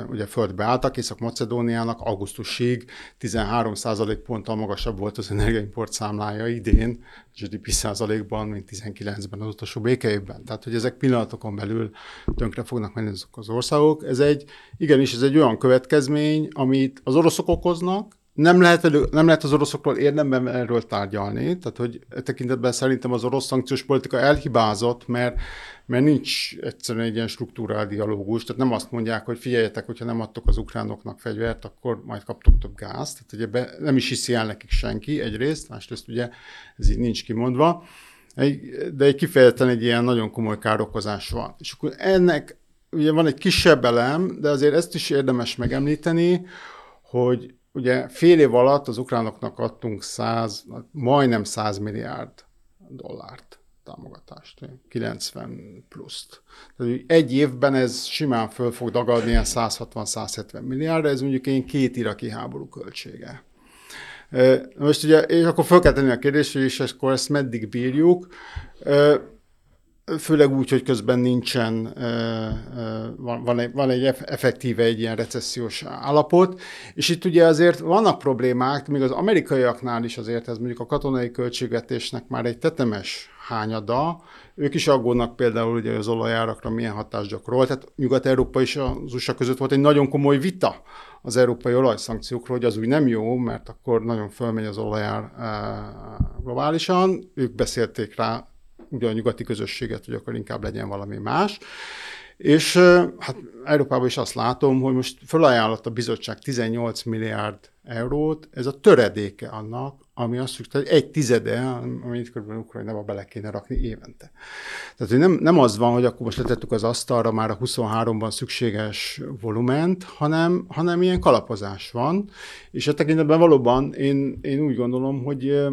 ugye földbe álltak, Észak-Macedóniának augusztusig 13% ponttal magasabb volt az energiaimport számlája idén, GDP százalékban, mint 19-ben az utolsó békeévben. Tehát, hogy ezek pillanatokon belül tönkre fognak menni azok az országok. Ez egy, igenis, ez egy olyan következmény, amit az oroszok okoznak, nem lehet, elő, nem lehet az oroszokról érdemben erről tárgyalni, tehát hogy e tekintetben szerintem az orosz szankciós politika elhibázott, mert, mert nincs egyszerűen egy ilyen struktúrál dialógus, tehát nem azt mondják, hogy figyeljetek, hogyha nem adtok az ukránoknak fegyvert, akkor majd kaptok több gázt, tehát ugye be, nem is hiszi el nekik senki egyrészt, másrészt ugye ez így nincs kimondva, de egy kifejezetten egy ilyen nagyon komoly károkozás van. És akkor ennek ugye van egy kisebb elem, de azért ezt is érdemes megemlíteni, hogy ugye fél év alatt az ukránoknak adtunk 100, majdnem 100 milliárd dollárt támogatást, 90 pluszt. Tehát egy évben ez simán föl fog dagadni ilyen 160-170 milliárd, ez mondjuk egy két iraki háború költsége. Most ugye, és akkor fel kell tenni a kérdést, hogy és akkor ezt meddig bírjuk főleg úgy, hogy közben nincsen, van, van, egy, van egy effektíve egy ilyen recessziós állapot, és itt ugye azért vannak problémák, még az amerikaiaknál is azért ez mondjuk a katonai költségvetésnek már egy tetemes hányada, ők is aggódnak például, hogy az olajárakra milyen hatást gyakorol. Tehát Nyugat-Európa és az USA között volt egy nagyon komoly vita az európai olajszankciókról, hogy az úgy nem jó, mert akkor nagyon fölmegy az olajár globálisan. Ők beszélték rá ugye a nyugati közösséget, hogy akkor inkább legyen valami más. És hát Európában is azt látom, hogy most felajánlott a bizottság 18 milliárd eurót, ez a töredéke annak, ami azt hogy egy tizede, amit kb. Ukrajnába bele kéne rakni évente. Tehát hogy nem, nem az van, hogy akkor most letettük az asztalra már a 23-ban szükséges volument, hanem, hanem ilyen kalapozás van, és a tekintetben valóban én, én úgy gondolom, hogy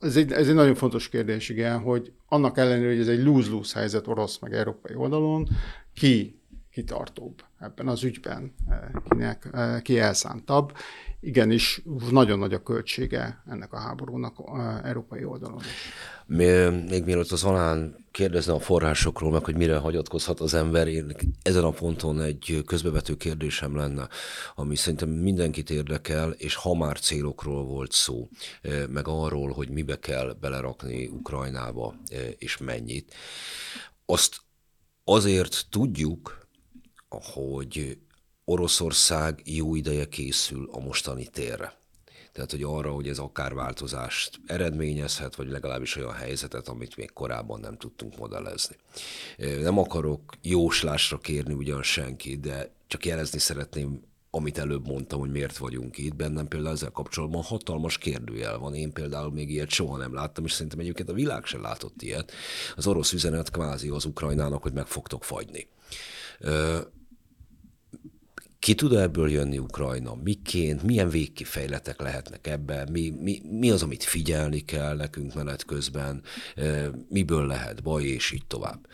ez egy, ez egy nagyon fontos kérdés, igen, hogy annak ellenére, hogy ez egy lose-lose helyzet orosz meg európai oldalon, ki kitartóbb ebben az ügyben, kinek, ki elszántabb. Igenis, nagyon nagy a költsége ennek a háborúnak európai oldalon. Még mielőtt az alán kérdezne a forrásokról, meg hogy mire hagyatkozhat az ember, én ezen a ponton egy közbevető kérdésem lenne, ami szerintem mindenkit érdekel, és ha már célokról volt szó, meg arról, hogy mibe kell belerakni Ukrajnába, és mennyit, azt azért tudjuk, hogy Oroszország jó ideje készül a mostani térre. Tehát, hogy arra, hogy ez akár változást eredményezhet, vagy legalábbis olyan helyzetet, amit még korábban nem tudtunk modellezni. Nem akarok jóslásra kérni ugyan senki, de csak jelezni szeretném amit előbb mondtam, hogy miért vagyunk itt, bennem például ezzel kapcsolatban hatalmas kérdőjel van. Én például még ilyet soha nem láttam, és szerintem egyébként a világ sem látott ilyet. Az orosz üzenet kvázi az Ukrajnának, hogy meg fogtok fagyni. Ki tud ebből jönni Ukrajna? Miként? Milyen végkifejletek lehetnek ebben? Mi, mi, mi az, amit figyelni kell nekünk menet közben? Miből lehet baj, és így tovább?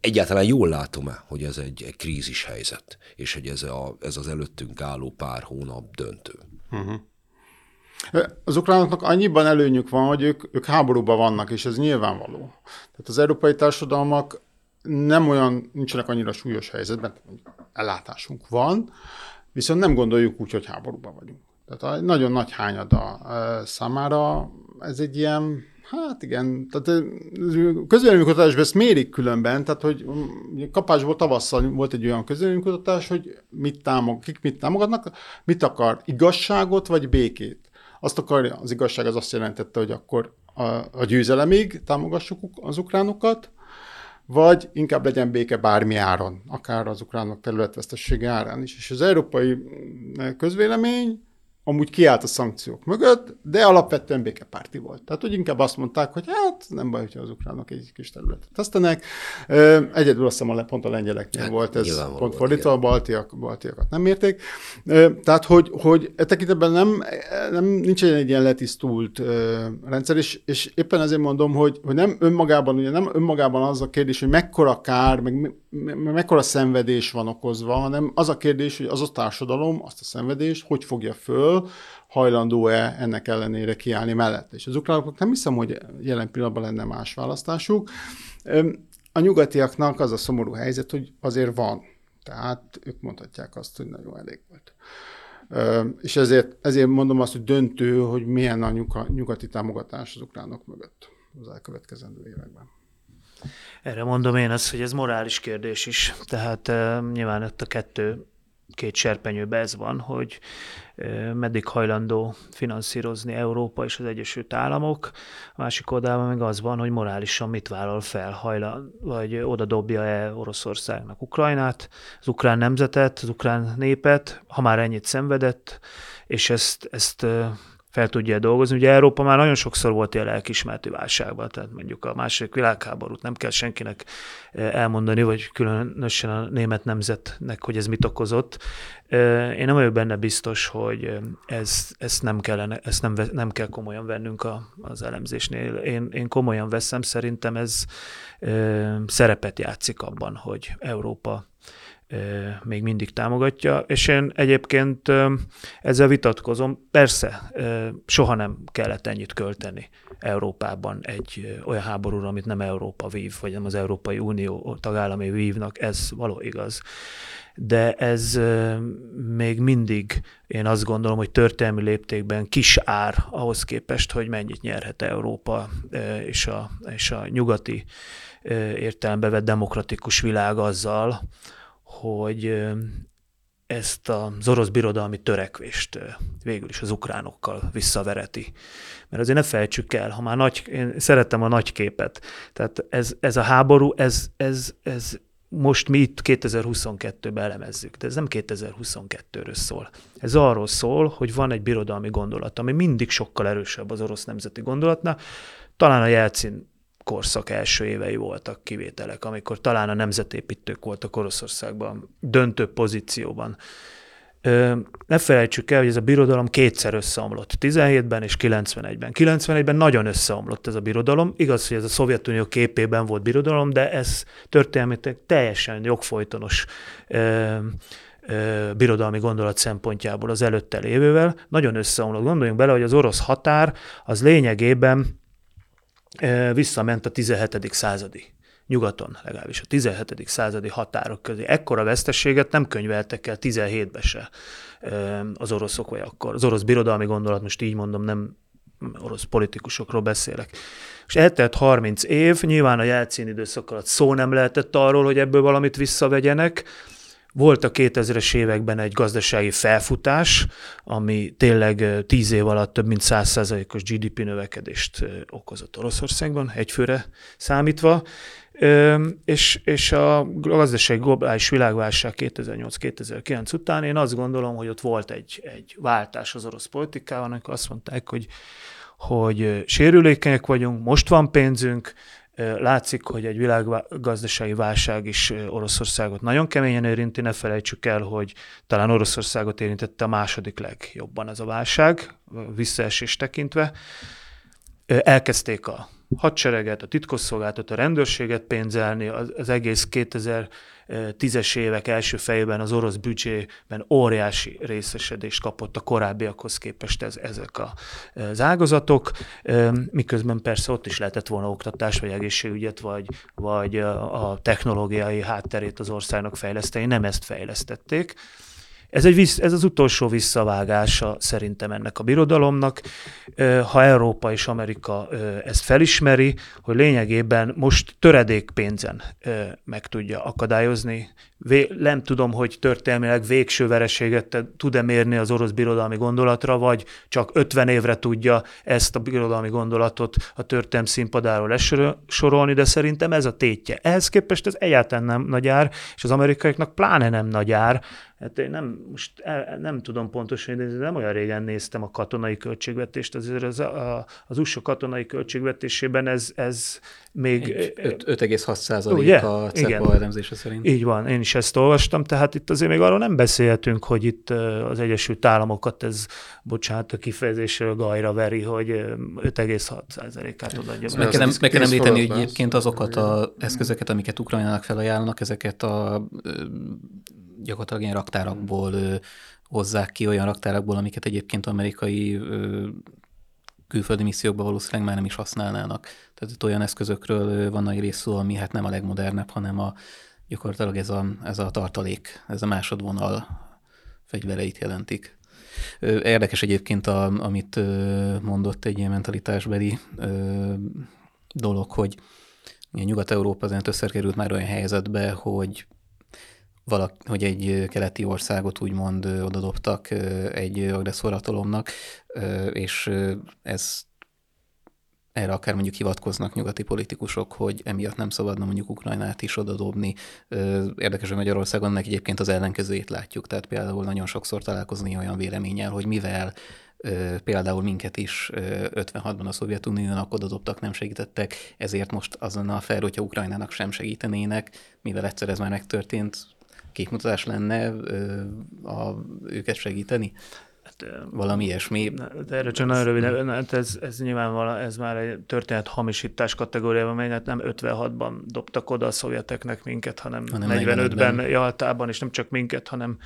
Egyáltalán jól látom-e, hogy ez egy, egy krízis helyzet, és hogy ez, a, ez az előttünk álló pár hónap döntő? Uh-huh. Az ukránoknak annyiban előnyük van, hogy ők, ők háborúban vannak, és ez nyilvánvaló. Tehát az európai társadalmak nem olyan, nincsenek annyira súlyos helyzetben, ellátásunk van, viszont nem gondoljuk úgy, hogy háborúban vagyunk. Tehát a nagyon nagy hányada számára ez egy ilyen, hát igen, tehát közvéleménykutatásban ezt mérik különben, tehát hogy kapásból tavasszal volt egy olyan közvéleménykutatás, hogy mit támog, kik mit támogatnak, mit akar, igazságot vagy békét. Azt akarja, az igazság az azt jelentette, hogy akkor a, a győzelemig támogassuk az ukránokat, vagy inkább legyen béke bármi áron, akár az ukránok területvesztessége árán is. És az európai közvélemény amúgy kiállt a szankciók mögött, de alapvetően békepárti volt. Tehát úgy inkább azt mondták, hogy hát nem baj, hogyha az ukránok egy kis területet tesztenek. Egyedül azt hiszem, pont a lengyeleknél hát, volt ez pont fordítva, a baltiak, baltiakat nem érték. Tehát, hogy, hogy e tekintetben nem, nem nincs egy ilyen letisztult rendszer, és, és éppen ezért mondom, hogy, hogy nem önmagában, ugye nem önmagában az a kérdés, hogy mekkora kár, meg mekkora szenvedés van okozva, hanem az a kérdés, hogy az a társadalom azt a szenvedést hogy fogja föl, hajlandó-e ennek ellenére kiállni mellett. És az ukránoknak nem hiszem, hogy jelen pillanatban lenne más választásuk. A nyugatiaknak az a szomorú helyzet, hogy azért van. Tehát ők mondhatják azt, hogy nagyon elég volt. És ezért, ezért mondom azt, hogy döntő, hogy milyen a nyugati támogatás az ukránok mögött az elkövetkezendő években. Erre mondom én azt, hogy ez morális kérdés is. Tehát uh, nyilván ott a kettő két serpenyőben ez van, hogy meddig hajlandó finanszírozni Európa és az Egyesült Államok. A másik oldalon meg az van, hogy morálisan mit vállal fel, hajlan, vagy oda dobja-e Oroszországnak Ukrajnát, az ukrán nemzetet, az ukrán népet, ha már ennyit szenvedett, és ezt, ezt fel tudja dolgozni. Ugye Európa már nagyon sokszor volt ilyen lelkismertő válságban, tehát mondjuk a második világháborút nem kell senkinek eh, elmondani, vagy különösen a német nemzetnek, hogy ez mit okozott. Eh, én nem vagyok benne biztos, hogy ez, ezt nem, kellene, ezt nem, nem kell komolyan vennünk a, az elemzésnél. Én, én komolyan veszem, szerintem ez eh, szerepet játszik abban, hogy Európa még mindig támogatja, és én egyébként ezzel vitatkozom. Persze, soha nem kellett ennyit költeni Európában egy olyan háborúra, amit nem Európa vív, vagy nem az Európai Unió tagállamai vívnak, ez való igaz. De ez még mindig, én azt gondolom, hogy történelmi léptékben kis ár ahhoz képest, hogy mennyit nyerhet Európa és a, és a nyugati értelembe vett demokratikus világ azzal, hogy ezt az orosz birodalmi törekvést végül is az ukránokkal visszavereti. Mert azért ne felejtsük el, ha már nagy, én szerettem a nagy képet, tehát ez, ez a háború, ez, ez, ez most mi itt 2022-ben elemezzük, de ez nem 2022-ről szól. Ez arról szól, hogy van egy birodalmi gondolat, ami mindig sokkal erősebb az orosz nemzeti gondolatnál. Talán a Jelcin korszak első évei voltak kivételek, amikor talán a nemzetépítők voltak Oroszországban döntő pozícióban. ne felejtsük el, hogy ez a birodalom kétszer összeomlott, 17-ben és 91-ben. 91-ben nagyon összeomlott ez a birodalom. Igaz, hogy ez a Szovjetunió képében volt birodalom, de ez történelmileg teljesen jogfolytonos birodalmi gondolat szempontjából az előtte lévővel. Nagyon összeomlott. Gondoljunk bele, hogy az orosz határ az lényegében visszament a 17. századi nyugaton legalábbis a 17. századi határok közé. Ekkora veszteséget nem könyveltek el 17-be se az oroszok, vagy akkor az orosz birodalmi gondolat, most így mondom, nem orosz politikusokról beszélek. És eltelt 30 év, nyilván a jelcén időszak alatt szó nem lehetett arról, hogy ebből valamit visszavegyenek, volt a 2000-es években egy gazdasági felfutás, ami tényleg 10 év alatt több mint 100%-os GDP növekedést okozott Oroszországban, egyfőre számítva, és, és a gazdasági globális világválság 2008-2009 után én azt gondolom, hogy ott volt egy, egy váltás az orosz politikában, amikor azt mondták, hogy, hogy sérülékenyek vagyunk, most van pénzünk, Látszik, hogy egy világgazdasági válság is Oroszországot nagyon keményen érinti, ne felejtsük el, hogy talán Oroszországot érintette a második legjobban ez a válság, visszaesés tekintve. Elkezdték a hadsereget, a titkosszolgáltat, a rendőrséget pénzelni, az, az egész 2010-es évek első fejében az orosz büdzsében óriási részesedést kapott a korábbiakhoz képest ez, ezek a, az ágazatok, miközben persze ott is lehetett volna oktatás, vagy egészségügyet, vagy, vagy a technológiai hátterét az országnak fejleszteni, nem ezt fejlesztették. Ez, egy, ez az utolsó visszavágása szerintem ennek a birodalomnak. Ha Európa és Amerika ezt felismeri, hogy lényegében most töredék pénzen meg tudja akadályozni, nem tudom, hogy történelmileg végső vereséget tud-e mérni az orosz birodalmi gondolatra, vagy csak 50 évre tudja ezt a birodalmi gondolatot a történelm színpadáról lesorolni, de szerintem ez a tétje. Ehhez képest ez egyáltalán nem nagy ár, és az amerikaiaknak pláne nem nagy ár, Hát én nem, most el, nem tudom pontosan, de nem olyan régen néztem a katonai költségvetést, azért az, a, az USA katonai költségvetésében ez, ez még... 5,6 százalék a CEPA elemzése szerint. Így van, én is ezt olvastam, tehát itt azért még arról nem beszélhetünk, hogy itt az Egyesült Államokat ez, bocsánat, a kifejezésről gajra veri, hogy 5,6 százalékát odaadja. Meg kell, meg kell említeni, hogy egyébként azokat az eszközöket, amiket Ukrajnának felajánlnak, ezeket a gyakorlatilag ilyen raktárakból hozzák ki, olyan raktárakból, amiket egyébként amerikai külföldi missziókban valószínűleg már nem is használnának. Tehát itt olyan eszközökről van nagy rész szó, ami hát nem a legmodernebb, hanem a, gyakorlatilag ez a, ez a tartalék, ez a másodvonal fegyvereit jelentik. Érdekes egyébként, a, amit mondott egy ilyen mentalitásbeli dolog, hogy Nyugat-Európa azért többször került már olyan helyzetbe, hogy valak, hogy egy keleti országot úgymond odadobtak egy agresszorhatalomnak, és ez erre akár mondjuk hivatkoznak nyugati politikusok, hogy emiatt nem szabadna mondjuk Ukrajnát is odadobni. Érdekes, hogy Magyarországon ennek egyébként az ellenkezőjét látjuk, tehát például nagyon sokszor találkozni olyan véleménnyel, hogy mivel például minket is 56-ban a Szovjetuniónak odadobtak, nem segítettek, ezért most azonnal fel, hogyha Ukrajnának sem segítenének, mivel egyszer ez már megtörtént, képmutatás lenne a, őket segíteni? Valami ilyesmi. De erről csak nagyon röviden, hát ez, ez nyilván ez már egy történet hamisítás kategóriában megy, hát nem 56-ban dobtak oda a szovjeteknek minket, hanem, hanem 45-ben, 45-ben Jaltában, és nem csak minket, hanem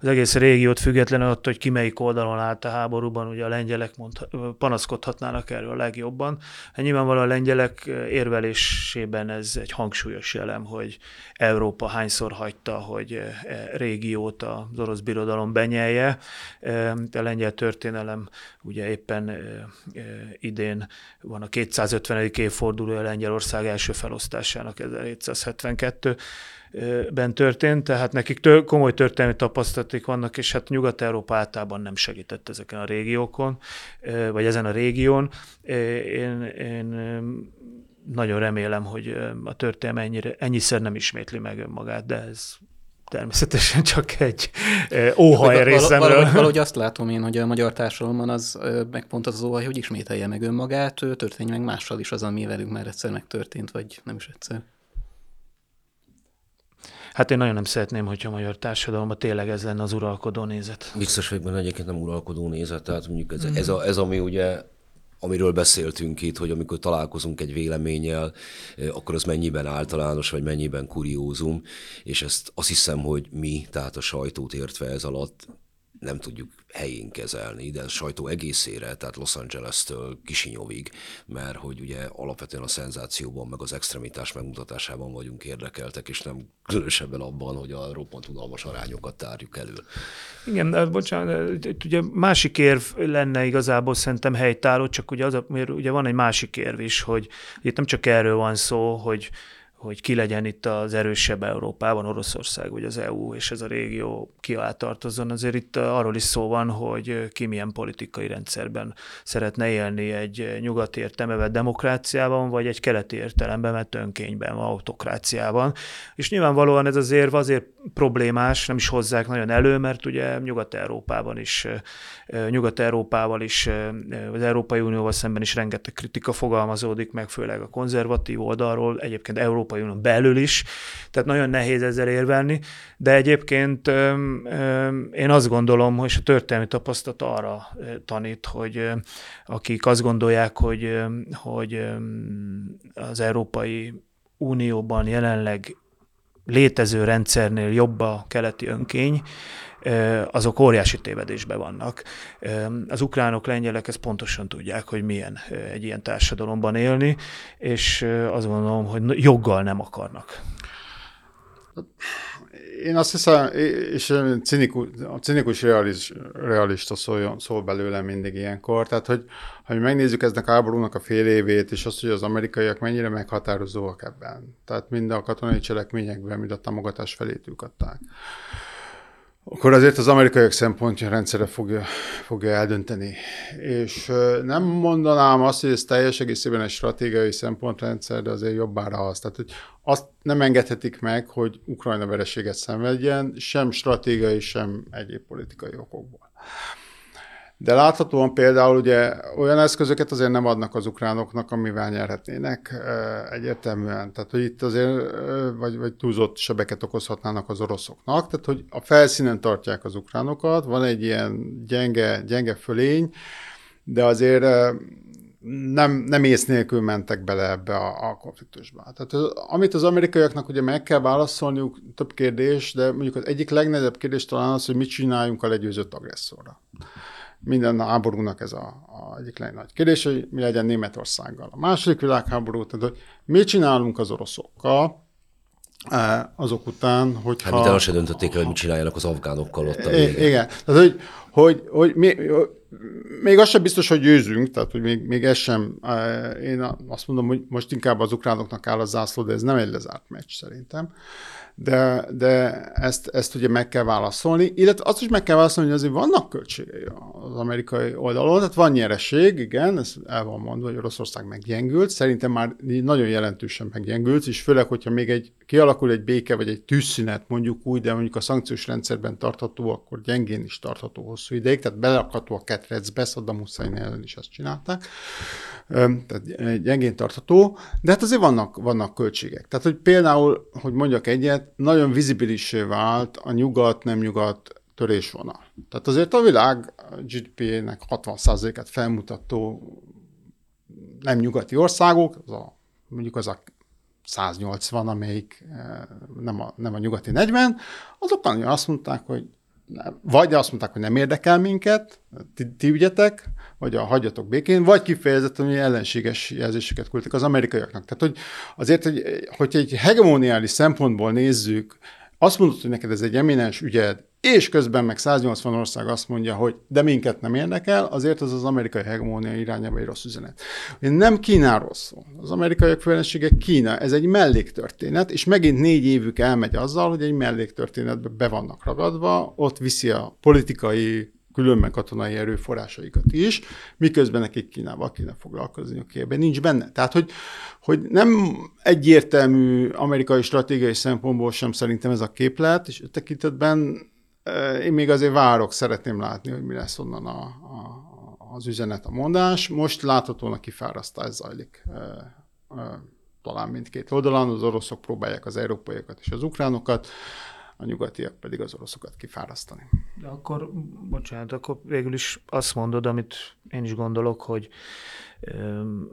az egész régiót függetlenül attól, hogy ki melyik oldalon állt a háborúban, ugye a lengyelek mond, panaszkodhatnának erről a legjobban. Hát nyilvánvalóan a lengyelek érvelésében ez egy hangsúlyos jelem, hogy Európa hányszor hagyta, hogy e régiót az orosz birodalom benyelje, de a lengyel történelem ugye éppen idén van a 250. évfordulója Lengyelország első felosztásának 1772 ben történt, tehát nekik tör, komoly történelmi tapasztalatik vannak, és hát Nyugat-Európa általában nem segített ezeken a régiókon, vagy ezen a régión. Én, én nagyon remélem, hogy a történelem ennyire, ennyiszer nem ismétli meg önmagát, de ez természetesen csak egy óhaj részemről. Valahogy, valahogy azt látom én, hogy a magyar társadalomban az meg pont az, az óhaj, hogy ismételje meg önmagát, történj meg mással is az, ami velünk már egyszer megtörtént, vagy nem is egyszer. Hát én nagyon nem szeretném, hogyha a magyar társadalomban tényleg ez lenne az uralkodó nézet. Biztos vagyok benne egyébként nem uralkodó nézet, tehát mondjuk ez, mm. ez, a, ez ami ugye amiről beszéltünk itt, hogy amikor találkozunk egy véleménnyel, akkor az mennyiben általános, vagy mennyiben kuriózum, és ezt azt hiszem, hogy mi, tehát a sajtót értve ez alatt nem tudjuk helyén kezelni, de a sajtó egészére, tehát Los Angeles-től Kisinyovig, mert hogy ugye alapvetően a szenzációban, meg az extremitás megmutatásában vagyunk érdekeltek, és nem különösebben abban, hogy a roppant unalmas arányokat tárjuk elő. Igen, de bocsánat, ugye másik érv lenne igazából szerintem helytálló, csak ugye, az, mert ugye van egy másik érv is, hogy itt nem csak erről van szó, hogy hogy ki legyen itt az erősebb Európában, Oroszország, vagy az EU és ez a régió ki tartozzon. Azért itt arról is szó van, hogy ki milyen politikai rendszerben szeretne élni egy nyugati értelmevet demokráciában, vagy egy keleti értelemben, mert önkényben, autokráciában. És nyilvánvalóan ez azért azért problémás, nem is hozzák nagyon elő, mert ugye Nyugat-Európában is, Nyugat-Európával is, az Európai Unióval szemben is rengeteg kritika fogalmazódik meg, főleg a konzervatív oldalról, egyébként Európa Európai Unión belül is, tehát nagyon nehéz ezzel érvelni, de egyébként én azt gondolom, hogy a történelmi tapasztalat arra tanít, hogy akik azt gondolják, hogy, hogy az Európai Unióban jelenleg létező rendszernél jobb a keleti önkény, azok óriási tévedésben vannak. Az ukránok, lengyelek ezt pontosan tudják, hogy milyen egy ilyen társadalomban élni, és azt gondolom, hogy joggal nem akarnak. Én azt hiszem, és cinikus, a cinikus realis, realista szól, szól belőle mindig ilyenkor, tehát hogy ha megnézzük eznek a háborúnak a fél évét, és azt, hogy az amerikaiak mennyire meghatározóak ebben, tehát mind a katonai cselekményekben, mind a támogatás felét adták akkor azért az amerikaiak szempontja rendszere fogja, fogja eldönteni. És nem mondanám azt, hogy ez teljes egészében egy stratégiai szempontrendszer, de azért jobbára az. Tehát, hogy azt nem engedhetik meg, hogy Ukrajna vereséget szenvedjen, sem stratégiai, sem egyéb politikai okokból. De láthatóan például ugye olyan eszközöket azért nem adnak az ukránoknak, amivel nyerhetnének egyértelműen. Tehát, hogy itt azért vagy, vagy túlzott sebeket okozhatnának az oroszoknak. Tehát, hogy a felszínen tartják az ukránokat, van egy ilyen gyenge, gyenge fölény, de azért nem, nem ész nélkül mentek bele ebbe a, a konfliktusba. Tehát amit az amerikaiaknak ugye meg kell válaszolniuk, több kérdés, de mondjuk az egyik legnehezebb kérdés talán az, hogy mit csináljunk a legyőzött agresszorra minden háborúnak ez a, a egyik legnagyobb kérdés, hogy mi legyen Németországgal. A második világháború, tehát hogy mit csinálunk az oroszokkal, e, azok után, hogy Hát mit se döntötték el, hogy mit csináljanak az afgánokkal ott a végén. Igen, tehát hogy, hogy, hogy mi, még az sem biztos, hogy győzünk, tehát hogy még, még ez sem, e, én azt mondom, hogy most inkább az ukránoknak áll a zászló, de ez nem egy lezárt meccs szerintem de, de ezt, ezt ugye meg kell válaszolni, illetve azt is meg kell válaszolni, hogy azért vannak költségei az amerikai oldalon, tehát van nyereség, igen, ez el van mondva, hogy Oroszország meggyengült, szerintem már nagyon jelentősen meggyengült, és főleg, hogyha még egy kialakul egy béke, vagy egy tűzszünet mondjuk úgy, de mondjuk a szankciós rendszerben tartható, akkor gyengén is tartható hosszú ideig, tehát belakható a ketrecbe, Saddam Hussein ellen is azt csinálták, tehát gyengén tartható, de hát azért vannak, vannak költségek. Tehát, hogy például, hogy mondjak egyet, nagyon vizibilissé vált a nyugat-nem nyugat törésvonal. Tehát azért a világ GDP-nek 60%-át felmutató nem nyugati országok, az a, mondjuk az a 180, amelyik nem a, nem a nyugati 40, azok azt mondták, hogy vagy azt mondták, hogy nem érdekel minket, ti, ti ügyetek, vagy a hagyjatok békén, vagy kifejezetten hogy ellenséges jelzéseket küldtek az amerikaiaknak. Tehát, hogy azért, hogy, hogy egy hegemoniális szempontból nézzük, azt mondod, hogy neked ez egy eminens ügyed, és közben meg 180 ország azt mondja, hogy de minket nem érdekel, azért az az amerikai hegemónia irányába egy rossz üzenet. Nem Kínáról szól. Az amerikaiak főlensége Kína, ez egy melléktörténet, és megint négy évük elmegy azzal, hogy egy melléktörténetbe be vannak ragadva, ott viszi a politikai különben katonai erőforrásaikat is, miközben nekik Kínával kéne foglalkozni, ebben nincs benne. Tehát, hogy, hogy nem egyértelmű amerikai stratégiai szempontból sem szerintem ez a képlet, és tekintetben én még azért várok, szeretném látni, hogy mi lesz onnan a, a, az üzenet, a mondás. Most láthatóan a kifárasztás zajlik talán mindkét oldalon, az oroszok próbálják az európaiakat és az ukránokat, a nyugatiak pedig az oroszokat kifárasztani. De akkor, bocsánat, akkor végül is azt mondod, amit én is gondolok, hogy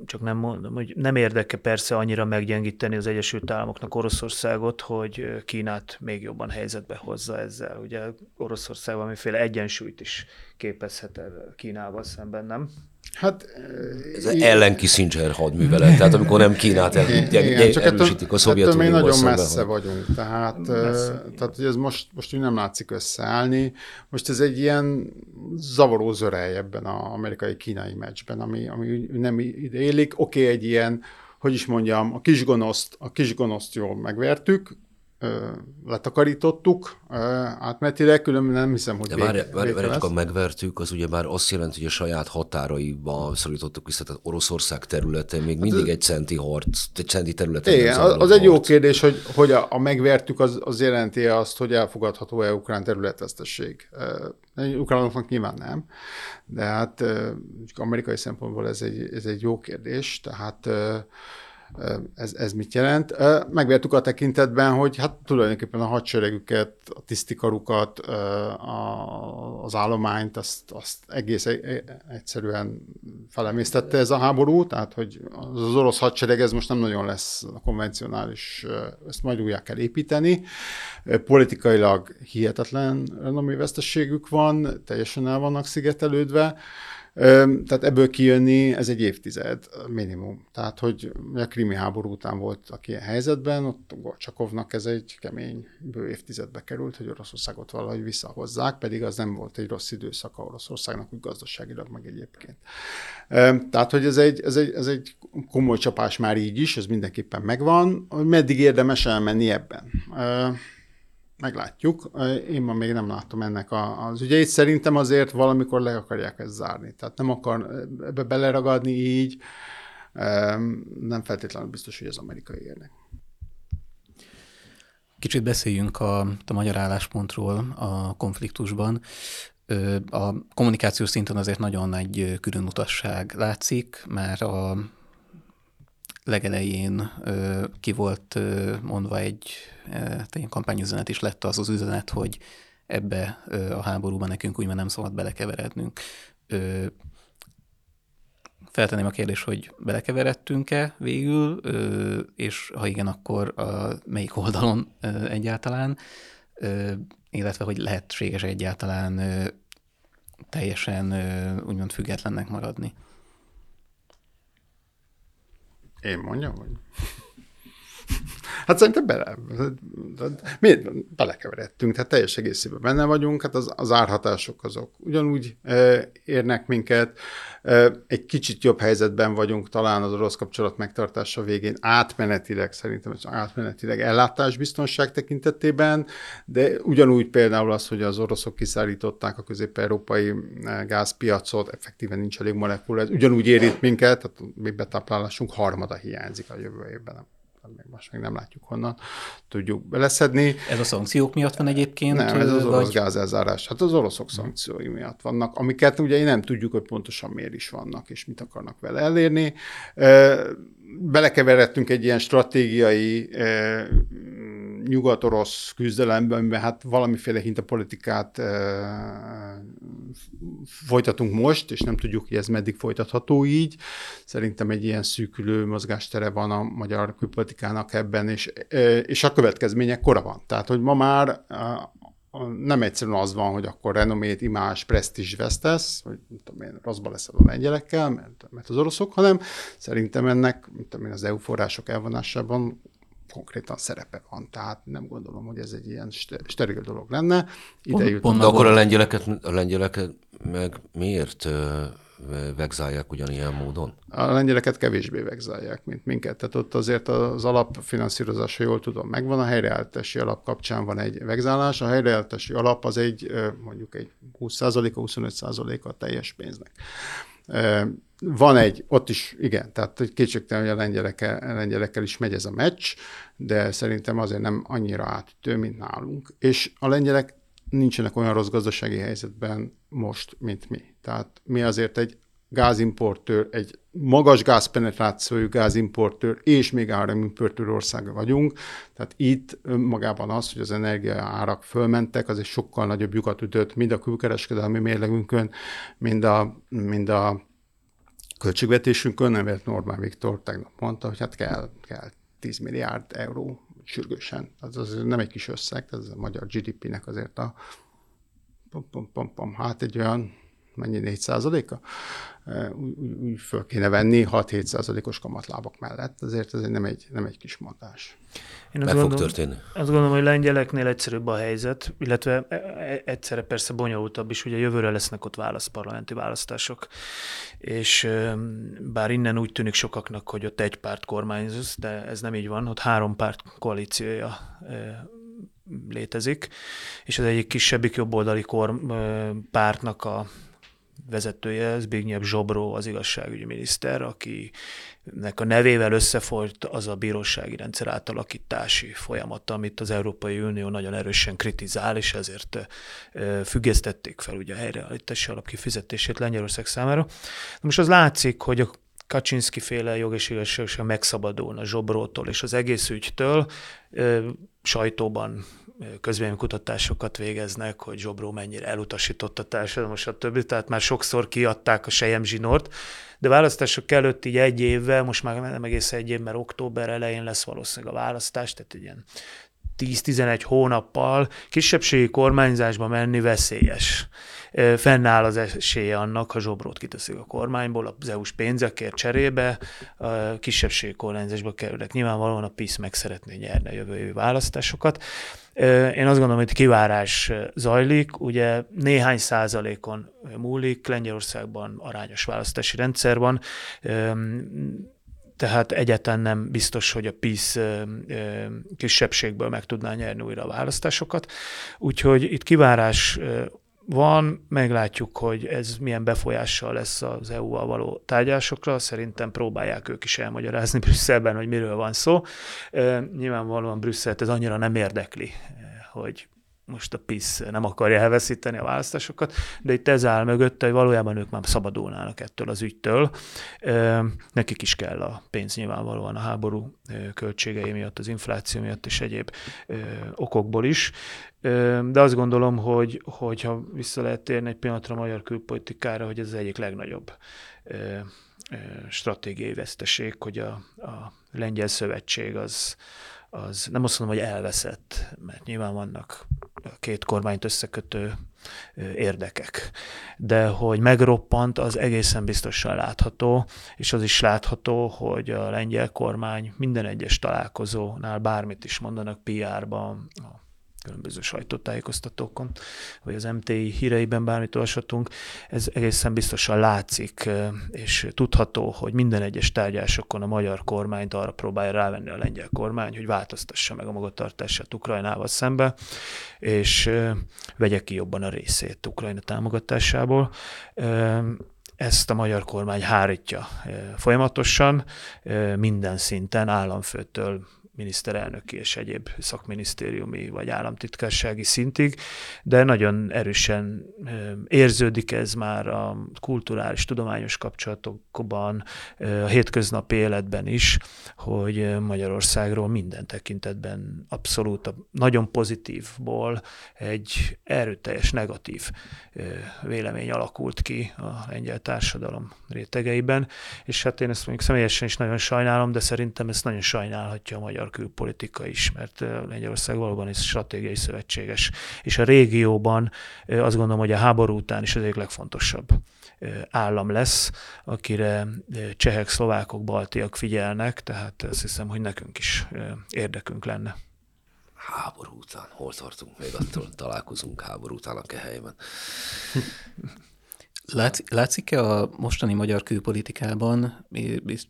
csak nem mondom, hogy nem érdeke persze annyira meggyengíteni az Egyesült Államoknak Oroszországot, hogy Kínát még jobban helyzetbe hozza ezzel. Ugye Oroszország valamiféle egyensúlyt is képezhet Kínával szemben, nem? Hát, ez igen. ellen Kissinger hadművelet, tehát amikor nem Kínát el, igen, igen, csak erősítik a Szovjetunióval még nagyon messze hogy... vagyunk, tehát, messze. tehát hogy ez most, most úgy nem látszik összeállni. Most ez egy ilyen zavaró zörej ebben az amerikai-kínai meccsben, ami, ami nem ide élik. Oké, okay, egy ilyen, hogy is mondjam, a kisgonoszt, a kisgonoszt jól megvertük, letakarítottuk átmetileg, különben nem hiszem, hogy De várj, várj, várj csak a megvertük, az ugye már azt jelenti, hogy a saját határaiba szorítottuk vissza, tehát Oroszország területe még hát mindig egy centi harc, egy centi terület. Igen, az, az egy jó kérdés, hogy, hogy a, a megvertük, az, az jelenti azt, hogy elfogadható-e ukrán területvesztesség. Ukránoknak nyilván nem, de hát amerikai szempontból ez egy, ez egy jó kérdés, tehát ez, ez mit jelent. Megvértük a tekintetben, hogy hát tulajdonképpen a hadseregüket, a tisztikarukat, az állományt, azt, azt egész egyszerűen felemésztette ez a háború, tehát hogy az orosz hadsereg ez most nem nagyon lesz a konvencionális, ezt majd újjá kell építeni. Politikailag hihetetlen renomévesztességük van, teljesen el vannak szigetelődve, tehát ebből kijönni, ez egy évtized minimum. Tehát, hogy a krimi háború után voltak ilyen helyzetben, ott Gorcsakovnak ez egy kemény bő évtizedbe került, hogy Oroszországot valahogy visszahozzák, pedig az nem volt egy rossz időszaka Oroszországnak, úgy gazdaságilag meg egyébként. Tehát, hogy ez egy, ez egy, ez egy komoly csapás már így is, ez mindenképpen megvan, hogy meddig érdemes elmenni ebben meglátjuk. Én ma még nem látom ennek a, az ügyeit. Szerintem azért valamikor le akarják ezt zárni. Tehát nem akar ebbe beleragadni így. Nem feltétlenül biztos, hogy az amerikai érnek. Kicsit beszéljünk a, a magyar álláspontról a konfliktusban. A kommunikációs szinten azért nagyon nagy különutasság látszik, már a legelején ö, ki volt ö, mondva egy ilyen kampányüzenet is lett az az üzenet, hogy ebbe ö, a háborúban nekünk úgymond nem szabad belekeverednünk. Ö, feltenném a kérdést, hogy belekeveredtünk-e végül, ö, és ha igen, akkor a melyik oldalon ö, egyáltalán, ö, illetve hogy lehetséges egyáltalán ö, teljesen ö, úgymond függetlennek maradni. Én mondjam, hogy... Hát szerintem bele, mi belekeveredtünk, tehát teljes egészében benne vagyunk, hát az, az árhatások azok ugyanúgy e, érnek minket, e, egy kicsit jobb helyzetben vagyunk talán az orosz kapcsolat megtartása végén, átmenetileg szerintem, átmenetileg ellátásbiztonság tekintetében, de ugyanúgy például az, hogy az oroszok kiszállították a közép-európai gázpiacot, effektíven nincs elég molekula, ez ugyanúgy érint minket, tehát mi betáplálásunk harmada hiányzik a jövő évben még most még nem látjuk honnan tudjuk beleszedni. Ez a szankciók miatt van egyébként? Nem, ez az orosz vagy... gázelzárás. Hát az oroszok szankciói miatt vannak, amiket ugye nem tudjuk, hogy pontosan miért is vannak, és mit akarnak vele elérni. Belekeveredtünk egy ilyen stratégiai nyugat-orosz küzdelemben, hát valamiféle hintapolitikát e, folytatunk most, és nem tudjuk, hogy ez meddig folytatható így. Szerintem egy ilyen szűkülő mozgástere van a magyar külpolitikának ebben, és, e, és a következmények kora van. Tehát, hogy ma már e, nem egyszerűen az van, hogy akkor renomét, imás, presztízs vesztesz, hogy tudom én, rosszba leszel a lengyelekkel, mert, mert az oroszok, hanem szerintem ennek tudom én, az EU források elvonásában konkrétan szerepe van. Tehát nem gondolom, hogy ez egy ilyen steril dolog lenne. Ide pont, pont De akkor a lengyeleket, a lengyeleket meg miért vegzálják ugyanilyen módon? A lengyeleket kevésbé vegzálják, mint minket. Tehát ott azért az alapfinanszírozása, jól tudom, megvan, a helyreállítási alap kapcsán van egy vegzálás. A helyreállítási alap az egy mondjuk egy 20%-a, 25%-a a teljes pénznek. Van egy, ott is, igen, tehát kétségtelen, hogy a lengyelekkel, a lengyelekkel is megy ez a meccs, de szerintem azért nem annyira átütő, mint nálunk. És a lengyelek nincsenek olyan rossz gazdasági helyzetben most, mint mi. Tehát mi azért egy gázimportőr, egy magas gázpenetrációjú gázimportőr és még áramimportőr országa vagyunk. Tehát itt önmagában az, hogy az energia árak fölmentek, az egy sokkal nagyobb lyukat ütött mind a külkereskedelmi mérlegünkön, mind a, mind a költségvetésünkön, mert Normán Viktor tegnap mondta, hogy hát kell, kell 10 milliárd euró sürgősen. Az, az nem egy kis összeg, ez a magyar GDP-nek azért a pom, pom, pom, pom, hát egy olyan mennyi 4 százaléka, úgy, úgy föl kéne venni 6-7 százalékos kamatlábak mellett. Azért ez nem egy, nem egy kis mondás. Én azt Meg gondolom, fog történni. Azt gondolom, hogy lengyeleknél egyszerűbb a helyzet, illetve e, e, egyszerre persze bonyolultabb is, ugye jövőre lesznek ott válasz, parlamenti választások, és bár innen úgy tűnik sokaknak, hogy ott egy párt kormányz, de ez nem így van, ott három párt koalíciója létezik, és az egyik kisebbik jobboldali kor, pártnak a vezetője, Zbigniew Zsobró, az igazságügyi miniszter, akinek a nevével összefolyt az a bírósági rendszer átalakítási folyamat, amit az Európai Unió nagyon erősen kritizál, és ezért függesztették fel ugye a helyreállítási alap kifizetését Lengyelország számára. De most az látszik, hogy a Kaczynski féle jog és igazságosan megszabadulna Zsobrótól és az egész ügytől, sajtóban közvéleménykutatásokat végeznek, hogy Zsobró mennyire elutasította a társadalom, stb. Tehát már sokszor kiadták a sejem zsinort, de választások előtt így egy évvel, most már nem egész egy év, mert október elején lesz valószínűleg a választás, tehát egy ilyen 10-11 hónappal kisebbségi kormányzásba menni veszélyes. Fennáll az esélye annak, ha Zsobrót kiteszik a kormányból, az EU-s pénzekért cserébe, a kisebbségi kormányzásba kerülnek. Nyilvánvalóan a PISZ meg szeretné nyerni a jövő évi választásokat. Én azt gondolom, hogy kivárás zajlik, ugye néhány százalékon múlik, Lengyelországban arányos választási rendszer van, tehát egyáltalán nem biztos, hogy a PISZ kisebbségből meg tudná nyerni újra a választásokat. Úgyhogy itt kivárás van, meglátjuk, hogy ez milyen befolyással lesz az EU-val való tárgyásokra. Szerintem próbálják ők is elmagyarázni Brüsszelben, hogy miről van szó. Nyilvánvalóan Brüsszelt ez annyira nem érdekli, hogy most a PISZ nem akarja elveszíteni a választásokat, de itt ez áll mögötte, hogy valójában ők már szabadulnának ettől az ügytől. Nekik is kell a pénz nyilvánvalóan a háború költségei miatt, az infláció miatt és egyéb okokból is. De azt gondolom, hogy, ha vissza lehet térni egy pillanatra a magyar külpolitikára, hogy ez az egyik legnagyobb stratégiai veszteség, hogy a, a lengyel szövetség az, az nem azt mondom, hogy elveszett, mert nyilván vannak a két kormányt összekötő érdekek. De hogy megroppant, az egészen biztosan látható, és az is látható, hogy a lengyel kormány minden egyes találkozónál bármit is mondanak PR-ban, a különböző sajtótájékoztatókon, vagy az MTI híreiben bármit olvashatunk, ez egészen biztosan látszik, és tudható, hogy minden egyes tárgyásokon a magyar kormányt arra próbálja rávenni a lengyel kormány, hogy változtassa meg a magatartását Ukrajnával szembe, és vegye ki jobban a részét Ukrajna támogatásából. Ezt a magyar kormány hárítja folyamatosan, minden szinten, államfőtől miniszterelnöki és egyéb szakminisztériumi vagy államtitkársági szintig, de nagyon erősen érződik ez már a kulturális, tudományos kapcsolatokban, a hétköznapi életben is, hogy Magyarországról minden tekintetben abszolút a nagyon pozitívból egy erőteljes negatív vélemény alakult ki a lengyel társadalom rétegeiben, és hát én ezt mondjuk személyesen is nagyon sajnálom, de szerintem ezt nagyon sajnálhatja a magyar külpolitika is, mert Lengyelország valóban is stratégiai szövetséges. És a régióban azt gondolom, hogy a háború után is az egyik legfontosabb állam lesz, akire csehek, szlovákok, baltiak figyelnek, tehát azt hiszem, hogy nekünk is érdekünk lenne. Háború után, hol tartunk? Még attól találkozunk háború után a kehelyben. Látszik-e a mostani magyar külpolitikában,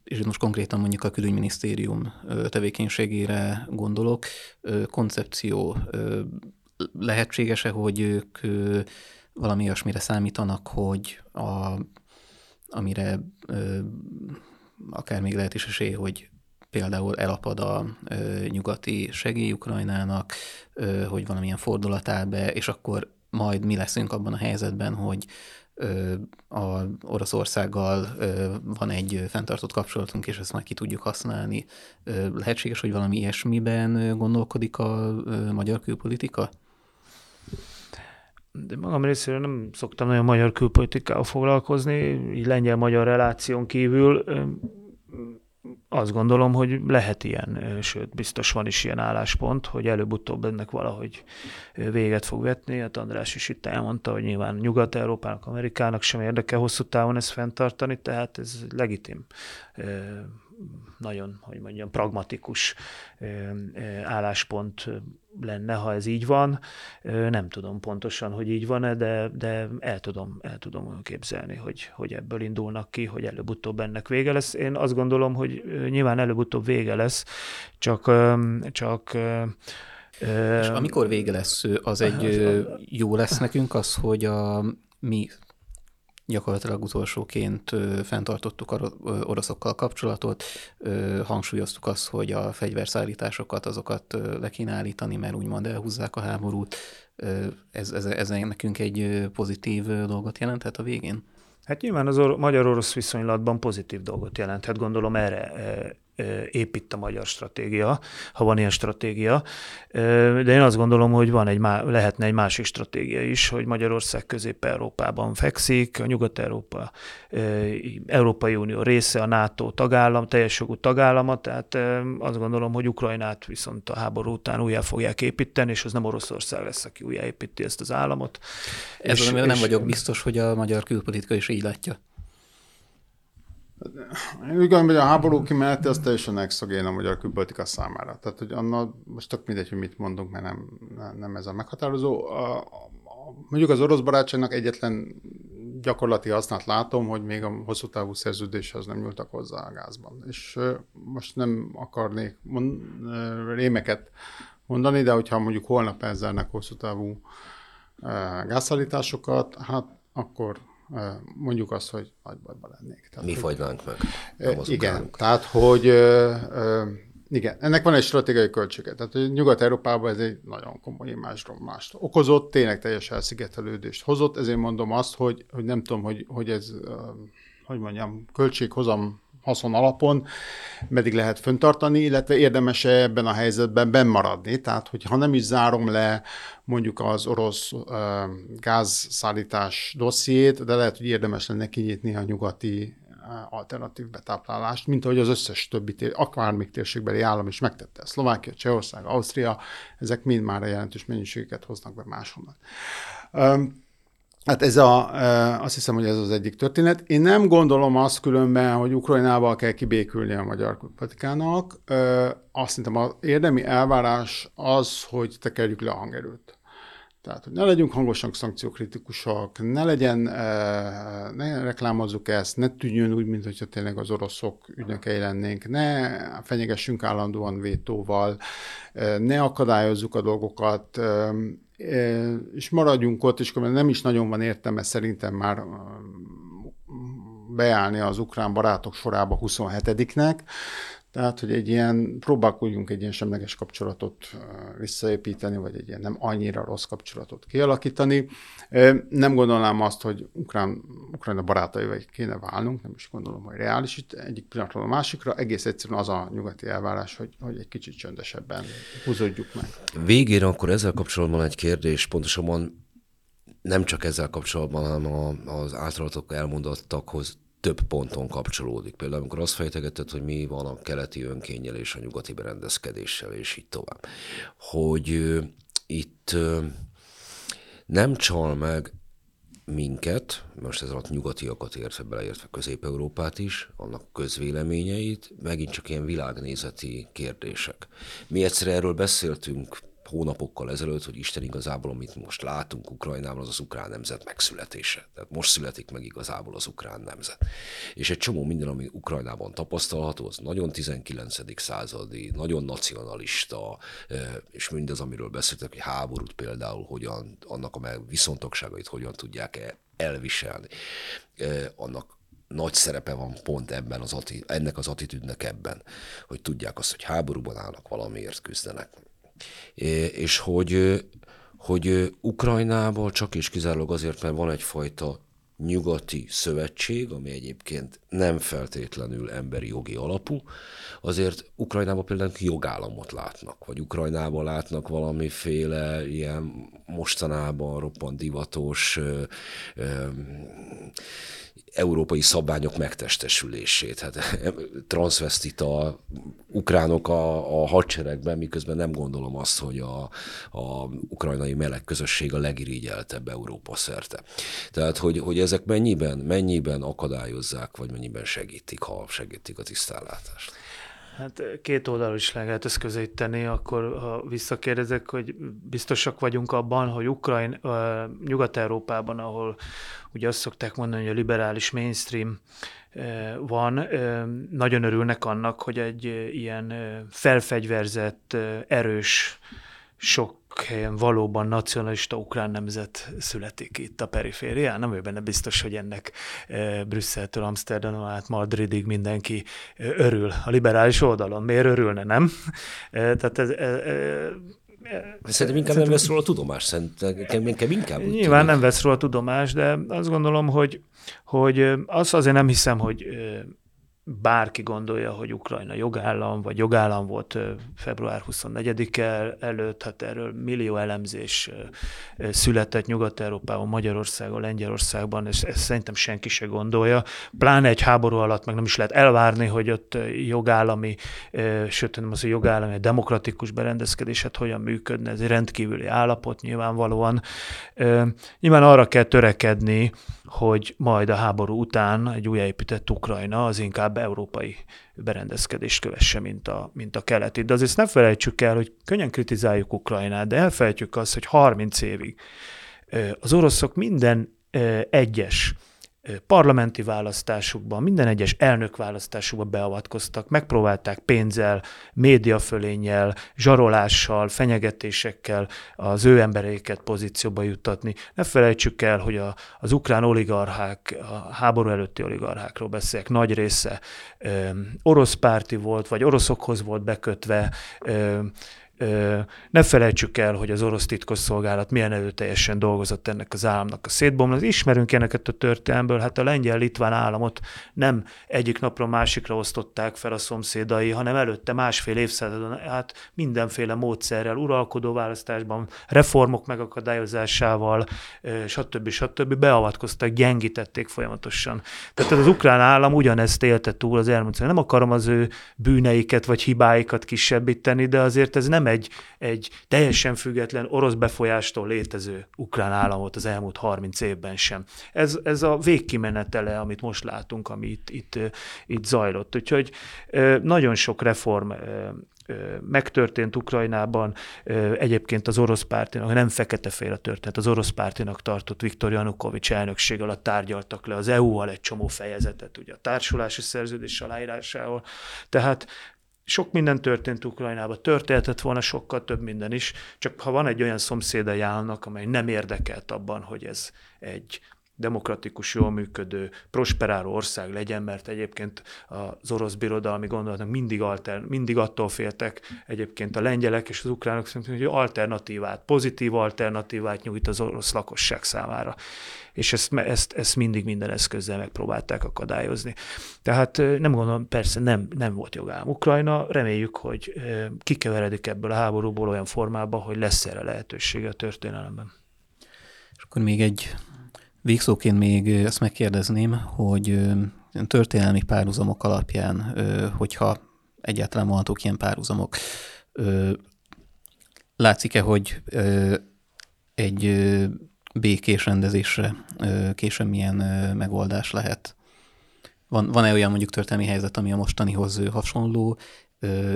és most konkrétan mondjuk a külügyminisztérium tevékenységére gondolok, koncepció lehetséges-e, hogy ők valami olyasmire számítanak, hogy a, amire akár még lehet is esély, hogy például elapad a nyugati segély Ukrajnának, hogy valamilyen fordulat áll be, és akkor majd mi leszünk abban a helyzetben, hogy a Oroszországgal van egy fenntartott kapcsolatunk, és ezt már ki tudjuk használni. Lehetséges, hogy valami ilyesmiben gondolkodik a magyar külpolitika? De magam részéről nem szoktam nagyon magyar külpolitikával foglalkozni, így lengyel-magyar reláción kívül azt gondolom, hogy lehet ilyen, sőt, biztos van is ilyen álláspont, hogy előbb-utóbb ennek valahogy véget fog vetni. Hát András is itt elmondta, hogy nyilván Nyugat-Európának, Amerikának sem érdeke hosszú távon ezt fenntartani, tehát ez legitim nagyon, hogy mondjam, pragmatikus álláspont lenne, ha ez így van. Nem tudom pontosan, hogy így van-e, de, de el, tudom, el tudom képzelni, hogy, hogy ebből indulnak ki, hogy előbb-utóbb ennek vége lesz. Én azt gondolom, hogy nyilván előbb-utóbb vége lesz, csak, csak és amikor vége lesz, az egy jó lesz nekünk az, hogy a mi gyakorlatilag utolsóként fenntartottuk oroszokkal kapcsolatot, hangsúlyoztuk azt, hogy a fegyverszállításokat azokat le kéne állítani, mert úgymond elhúzzák a háborút. Ez, ez, ez nekünk egy pozitív dolgot jelenthet a végén? Hát nyilván az or- magyar-orosz viszonylatban pozitív dolgot jelenthet, gondolom erre épít a magyar stratégia, ha van ilyen stratégia. De én azt gondolom, hogy van egy, lehetne egy másik stratégia is, hogy Magyarország Közép-Európában fekszik, a Nyugat-Európa, Európai Unió része, a NATO tagállam, teljes jogú tagállama, tehát azt gondolom, hogy Ukrajnát viszont a háború után újjá fogják építeni, és az nem Oroszország lesz, aki újjáépíti ezt az államot. Ez és, nem vagyok biztos, hogy a magyar külpolitika is így látja. Én úgy gondolom, hogy a háború kimeneti az teljesen exogén a magyar külpolitika számára. Tehát, hogy annal most tök mindegy, hogy mit mondunk, mert nem, nem ez a meghatározó. A, a, mondjuk az orosz barátságnak egyetlen gyakorlati hasznát látom, hogy még a hosszú távú szerződéshez nem nyúltak hozzá a gázban. És most nem akarnék mond, rémeket mondani, de hogyha mondjuk holnap elzárnak hosszú távú gázszállításokat, hát akkor mondjuk azt, hogy nagy bajban lennék. Tehát, Mi fogynánk meg? Igen, tehát hogy igen, ennek van egy stratégiai költsége. Tehát hogy Nyugat-Európában ez egy nagyon komoly imázsromlást okozott, tényleg teljes elszigetelődést hozott, ezért mondom azt, hogy, hogy nem tudom, hogy, hogy ez, hogy mondjam, költséghozam haszon alapon meddig lehet föntartani, illetve érdemes -e ebben a helyzetben bennmaradni. Tehát, hogy ha nem is zárom le mondjuk az orosz uh, gázszállítás dossziét, de lehet, hogy érdemes lenne kinyitni a nyugati alternatív betáplálást, mint ahogy az összes többi, tér, akármik térségbeli állam is megtette. Szlovákia, Csehország, Ausztria, ezek mind már a jelentős mennyiségeket hoznak be máshonnan. Um, Hát ez a, azt hiszem, hogy ez az egyik történet. Én nem gondolom azt különben, hogy Ukrajnával kell kibékülni a magyar politikának. Azt hiszem, az érdemi elvárás az, hogy tekerjük le a hangerőt. Tehát, hogy ne legyünk hangosan szankciókritikusak, ne legyen, ne reklámozzuk ezt, ne tűnjön úgy, mint hogyha tényleg az oroszok ügynökei lennénk, ne fenyegessünk állandóan vétóval, ne akadályozzuk a dolgokat, és maradjunk ott, és nem is nagyon van értelme szerintem már beállni az ukrán barátok sorába 27-nek, tehát, hogy egy ilyen, próbálkoljunk egy ilyen semleges kapcsolatot visszaépíteni, vagy egy ilyen nem annyira rossz kapcsolatot kialakítani. Nem gondolnám azt, hogy Ukrán, Ukrajna barátaival kéne válnunk, nem is gondolom, hogy reális itt egyik pillanatról a másikra. Egész egyszerűen az a nyugati elvárás, hogy, hogy egy kicsit csöndesebben húzódjuk meg. Végére akkor ezzel kapcsolatban egy kérdés, pontosabban nem csak ezzel kapcsolatban, hanem az általatok elmondottakhoz több ponton kapcsolódik. Például amikor azt fejtegetett, hogy mi van a keleti önkénnyel és a nyugati berendezkedéssel, és így tovább. Hogy uh, itt uh, nem csal meg minket, most ez alatt nyugatiakat értve, beleértve Közép-Európát is, annak közvéleményeit, megint csak ilyen világnézeti kérdések. Mi egyszer erről beszéltünk hónapokkal ezelőtt, hogy Isten igazából, amit most látunk Ukrajnában, az az ukrán nemzet megszületése. Tehát most születik meg igazából az ukrán nemzet. És egy csomó minden, ami Ukrajnában tapasztalható, az nagyon 19. századi, nagyon nacionalista, és mindaz, amiről beszéltek, hogy háborút például hogyan, annak a viszontagságait hogyan tudják elviselni. Annak nagy szerepe van pont ebben az, ennek az attitűdnek ebben, hogy tudják azt, hogy háborúban állnak, valamiért küzdenek és hogy, hogy Ukrajnából csak és kizárólag azért, mert van egyfajta nyugati szövetség, ami egyébként nem feltétlenül emberi jogi alapú, azért Ukrajnában például jogállamot látnak, vagy Ukrajnában látnak valamiféle ilyen mostanában roppant divatos ö, ö, európai szabványok megtestesülését. Hát transvestita ukránok a, a hadseregben, miközben nem gondolom azt, hogy a, a ukrajnai meleg közösség a legirigyeltebb Európa szerte. Tehát, hogy, hogy ezek mennyiben, mennyiben akadályozzák, vagy mennyiben segítik, ha segítik a tisztánlátást. Hát két oldalról is lehet ezt közelíteni, akkor ha visszakérdezek, hogy biztosak vagyunk abban, hogy Ukrajn, Nyugat-Európában, ahol ugye azt szokták mondani, hogy a liberális mainstream van, nagyon örülnek annak, hogy egy ilyen felfegyverzett, erős, sok helyen valóban nacionalista ukrán nemzet születik itt a periférián. Nem ő benne biztos, hogy ennek e, Brüsszeltől Amsterdamon át Madridig mindenki e, örül a liberális oldalon. Miért örülne, nem? E, tehát ez, e, e, Szerintem inkább nem vesz róla tudomást, szerintem inkább, inkább Nyilván nem vesz róla tudomást, de azt gondolom, hogy, hogy azt azért nem hiszem, hogy bárki gondolja, hogy Ukrajna jogállam, vagy jogállam volt február 24-e előtt, hát erről millió elemzés született Nyugat-Európában, Magyarországon, Lengyelországban, és ezt szerintem senki se gondolja. Pláne egy háború alatt meg nem is lehet elvárni, hogy ott jogállami, sőt, nem az, hogy jogállami, a demokratikus berendezkedés, hát hogyan működne, ez egy rendkívüli állapot nyilvánvalóan. Nyilván arra kell törekedni, hogy majd a háború után egy újjáépített Ukrajna az inkább európai berendezkedést kövesse, mint a, mint a keleti. De azért ne felejtsük el, hogy könnyen kritizáljuk Ukrajnát, de elfelejtjük azt, hogy 30 évig az oroszok minden egyes parlamenti választásukban, minden egyes elnökválasztásukban beavatkoztak, megpróbálták pénzzel, médiafölénnyel, zsarolással, fenyegetésekkel az ő embereiket pozícióba juttatni. Ne felejtsük el, hogy a, az ukrán oligarchák, a háború előtti oligarchákról beszélek, nagy része ö, orosz párti volt, vagy oroszokhoz volt bekötve, ö, ne felejtsük el, hogy az orosz titkosszolgálat milyen erőteljesen dolgozott ennek az államnak a szétbomlás. Ismerünk ilyeneket a történelmből, hát a lengyel-litván államot nem egyik napra másikra osztották fel a szomszédai, hanem előtte másfél évszázadon át mindenféle módszerrel, uralkodó választásban, reformok megakadályozásával, stb. stb. beavatkoztak, gyengítették folyamatosan. Tehát az ukrán állam ugyanezt élte túl az elmúlt. Nem akarom az ő bűneiket vagy hibáikat kisebbíteni, de azért ez nem egy, egy teljesen független orosz befolyástól létező ukrán államot az elmúlt 30 évben sem. Ez, ez a végkimenetele, amit most látunk, ami itt, itt, itt zajlott. Úgyhogy nagyon sok reform megtörtént Ukrajnában, egyébként az orosz pártinak, nem fekete-fél a történet, az orosz pártinak tartott Viktor Janukovics elnökség alatt tárgyaltak le az EU-val egy csomó fejezetet, ugye a társulási szerződés aláírásával. Tehát sok minden történt Ukrajnában, történhetett volna sokkal több minden is, csak ha van egy olyan szomszédai állnak, amely nem érdekelt abban, hogy ez egy demokratikus, jól működő, prosperáló ország legyen, mert egyébként az orosz birodalmi gondolatnak mindig, alter, mindig attól féltek egyébként a lengyelek és az ukránok szerintem, hogy alternatívát, pozitív alternatívát nyújt az orosz lakosság számára. És ezt, ezt, ezt mindig minden eszközzel megpróbálták akadályozni. Tehát nem gondolom, persze nem, nem volt jogám Ukrajna, reméljük, hogy kikeveredik ebből a háborúból olyan formában, hogy lesz erre lehetősége a történelemben. És akkor még egy Végszóként még ezt megkérdezném, hogy történelmi párhuzamok alapján, hogyha egyáltalán mondhatók ilyen párhuzamok, látszik-e, hogy egy békés rendezésre később milyen megoldás lehet? Van, van-e olyan mondjuk történelmi helyzet, ami a mostanihoz hasonló,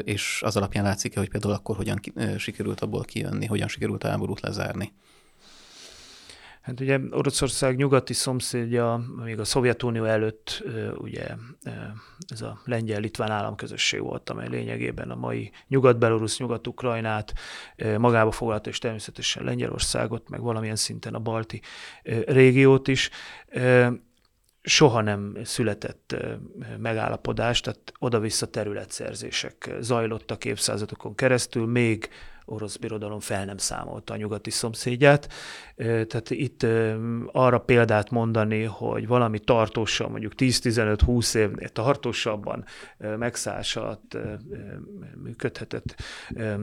és az alapján látszik-e, hogy például akkor hogyan sikerült abból kijönni, hogyan sikerült a háborút lezárni? Hát ugye Oroszország nyugati szomszédja, még a Szovjetunió előtt ugye ez a lengyel-litván államközösség volt, amely lényegében a mai nyugat-belorusz, nyugat-ukrajnát magába foglalta, és természetesen Lengyelországot, meg valamilyen szinten a balti régiót is. Soha nem született megállapodás, tehát oda-vissza területszerzések zajlottak évszázadokon keresztül, még orosz birodalom fel nem számolta a nyugati szomszédját. Tehát itt arra példát mondani, hogy valami tartósan, mondjuk 10-15-20 évnél tartósabban megszállás alatt működhetett,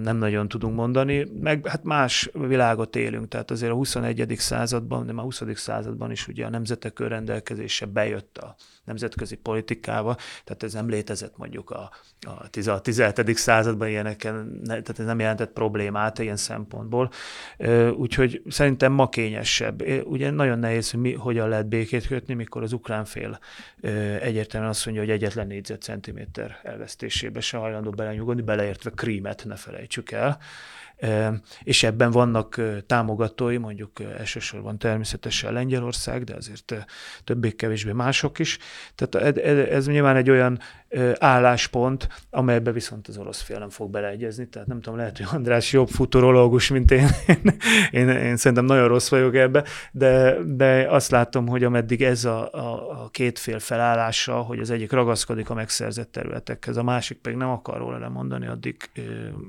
nem nagyon tudunk mondani. Meg hát más világot élünk, tehát azért a 21. században, de már a 20. században is ugye a nemzetek rendelkezése bejött a nemzetközi politikába, tehát ez nem létezett mondjuk a, a 17. században ilyeneken, tehát ez nem jelentett problémát ilyen szempontból. Úgyhogy szerintem ma kényesebb. Ugye nagyon nehéz, hogy mi, hogyan lehet békét kötni, mikor az ukrán fél egyértelműen azt mondja, hogy egyetlen négyzetcentiméter elvesztésébe se hajlandó belenyugodni, beleértve Krímet, ne felejtsük el és ebben vannak támogatói, mondjuk elsősorban természetesen Lengyelország, de azért többé-kevésbé mások is. Tehát ez nyilván egy olyan álláspont, amelybe viszont az orosz fél nem fog beleegyezni. Tehát nem tudom, lehet, hogy András jobb futurológus, mint én. én, én szerintem nagyon rossz vagyok ebbe, de, de azt látom, hogy ameddig ez a, a, a két fél felállása, hogy az egyik ragaszkodik a megszerzett területekhez, a másik pedig nem akar róla lemondani, addig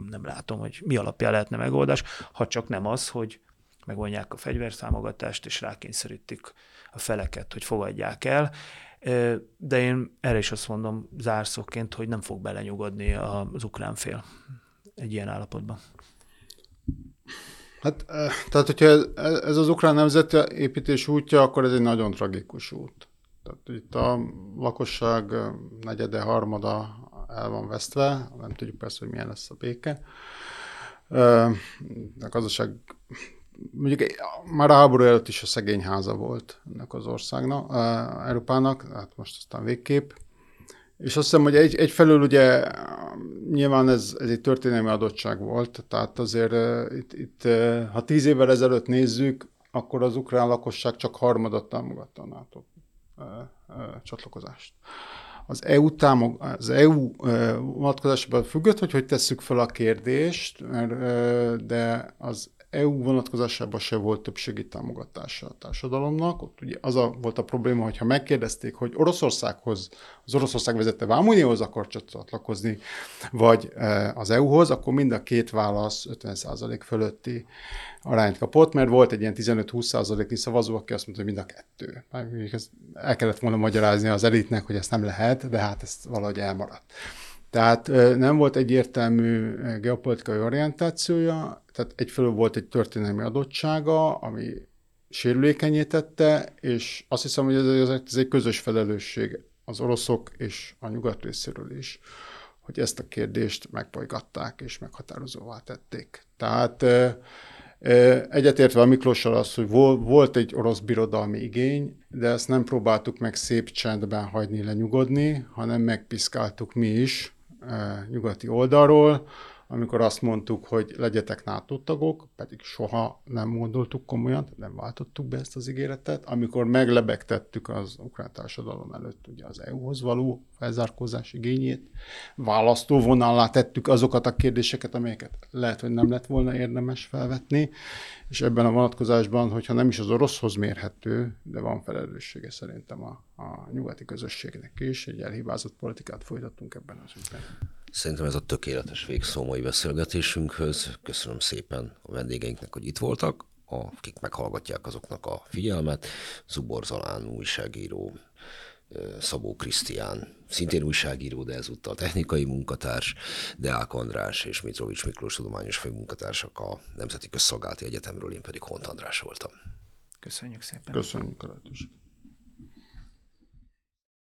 nem látom, hogy mi alapján lehetne megoldás, ha csak nem az, hogy megvonják a fegyverszámogatást, és rákényszerítik a feleket, hogy fogadják el de én erre is azt mondom zárszóként, hogy nem fog belenyugodni az ukrán fél egy ilyen állapotban. Hát, tehát, hogyha ez az ukrán nemzeti építés útja, akkor ez egy nagyon tragikus út. Tehát itt a lakosság negyede, harmada el van vesztve, nem tudjuk persze, hogy milyen lesz a béke. A gazdaság mondjuk már a háború előtt is a szegény háza volt ennek az országnak, Európának, hát most aztán végképp. És azt hiszem, hogy egy, egyfelől ugye nyilván ez, ez egy történelmi adottság volt, tehát azért itt, itt, ha tíz évvel ezelőtt nézzük, akkor az ukrán lakosság csak harmadat támogatta a NATO csatlakozást. Az EU, támog, az EU vonatkozásában függött, hogy hogy tesszük fel a kérdést, mert, de az EU vonatkozásában se volt többségi támogatása a társadalomnak. Ott ugye az a, volt a probléma, hogyha megkérdezték, hogy Oroszországhoz, az Oroszország vezette Vámunióhoz akar csatlakozni, vagy e, az EU-hoz, akkor mind a két válasz 50% fölötti arányt kapott, mert volt egy ilyen 15-20%-nyi szavazó, aki azt mondta, hogy mind a kettő. El kellett volna magyarázni az elitnek, hogy ezt nem lehet, de hát ez valahogy elmaradt. Tehát nem volt egyértelmű geopolitikai orientációja, tehát egyfelől volt egy történelmi adottsága, ami sérülékenyé tette, és azt hiszem, hogy ez, ez egy közös felelősség az oroszok és a nyugat részéről is, hogy ezt a kérdést megbolygatták és meghatározóvá tették. Tehát egyetértve a Miklossal az, hogy volt egy orosz birodalmi igény, de ezt nem próbáltuk meg szép csendben hagyni lenyugodni, hanem megpiszkáltuk mi is, nyugati oldalról, amikor azt mondtuk, hogy legyetek NATO tagok, pedig soha nem gondoltuk komolyan, nem váltottuk be ezt az ígéretet, amikor meglebegtettük az ukrán társadalom előtt ugye az EU-hoz való felzárkózás igényét, választóvonallá tettük azokat a kérdéseket, amelyeket lehet, hogy nem lett volna érdemes felvetni, és ebben a vonatkozásban, hogyha nem is az oroszhoz mérhető, de van felelőssége szerintem a, a nyugati közösségnek is, egy elhibázott politikát folytattunk ebben az ügyben. Szerintem ez a tökéletes végszó mai beszélgetésünkhöz. Köszönöm szépen a vendégeinknek, hogy itt voltak. Akik meghallgatják azoknak a figyelmet, Zubor Zalán újságíró, Szabó Krisztián, szintén újságíró, de ezúttal technikai munkatárs, Deák András és Mitrovics Miklós tudományos főmunkatársak a Nemzeti Közszolgálati Egyetemről, én pedig Hont András voltam. Köszönjük szépen. Köszönjük a lehetőséget.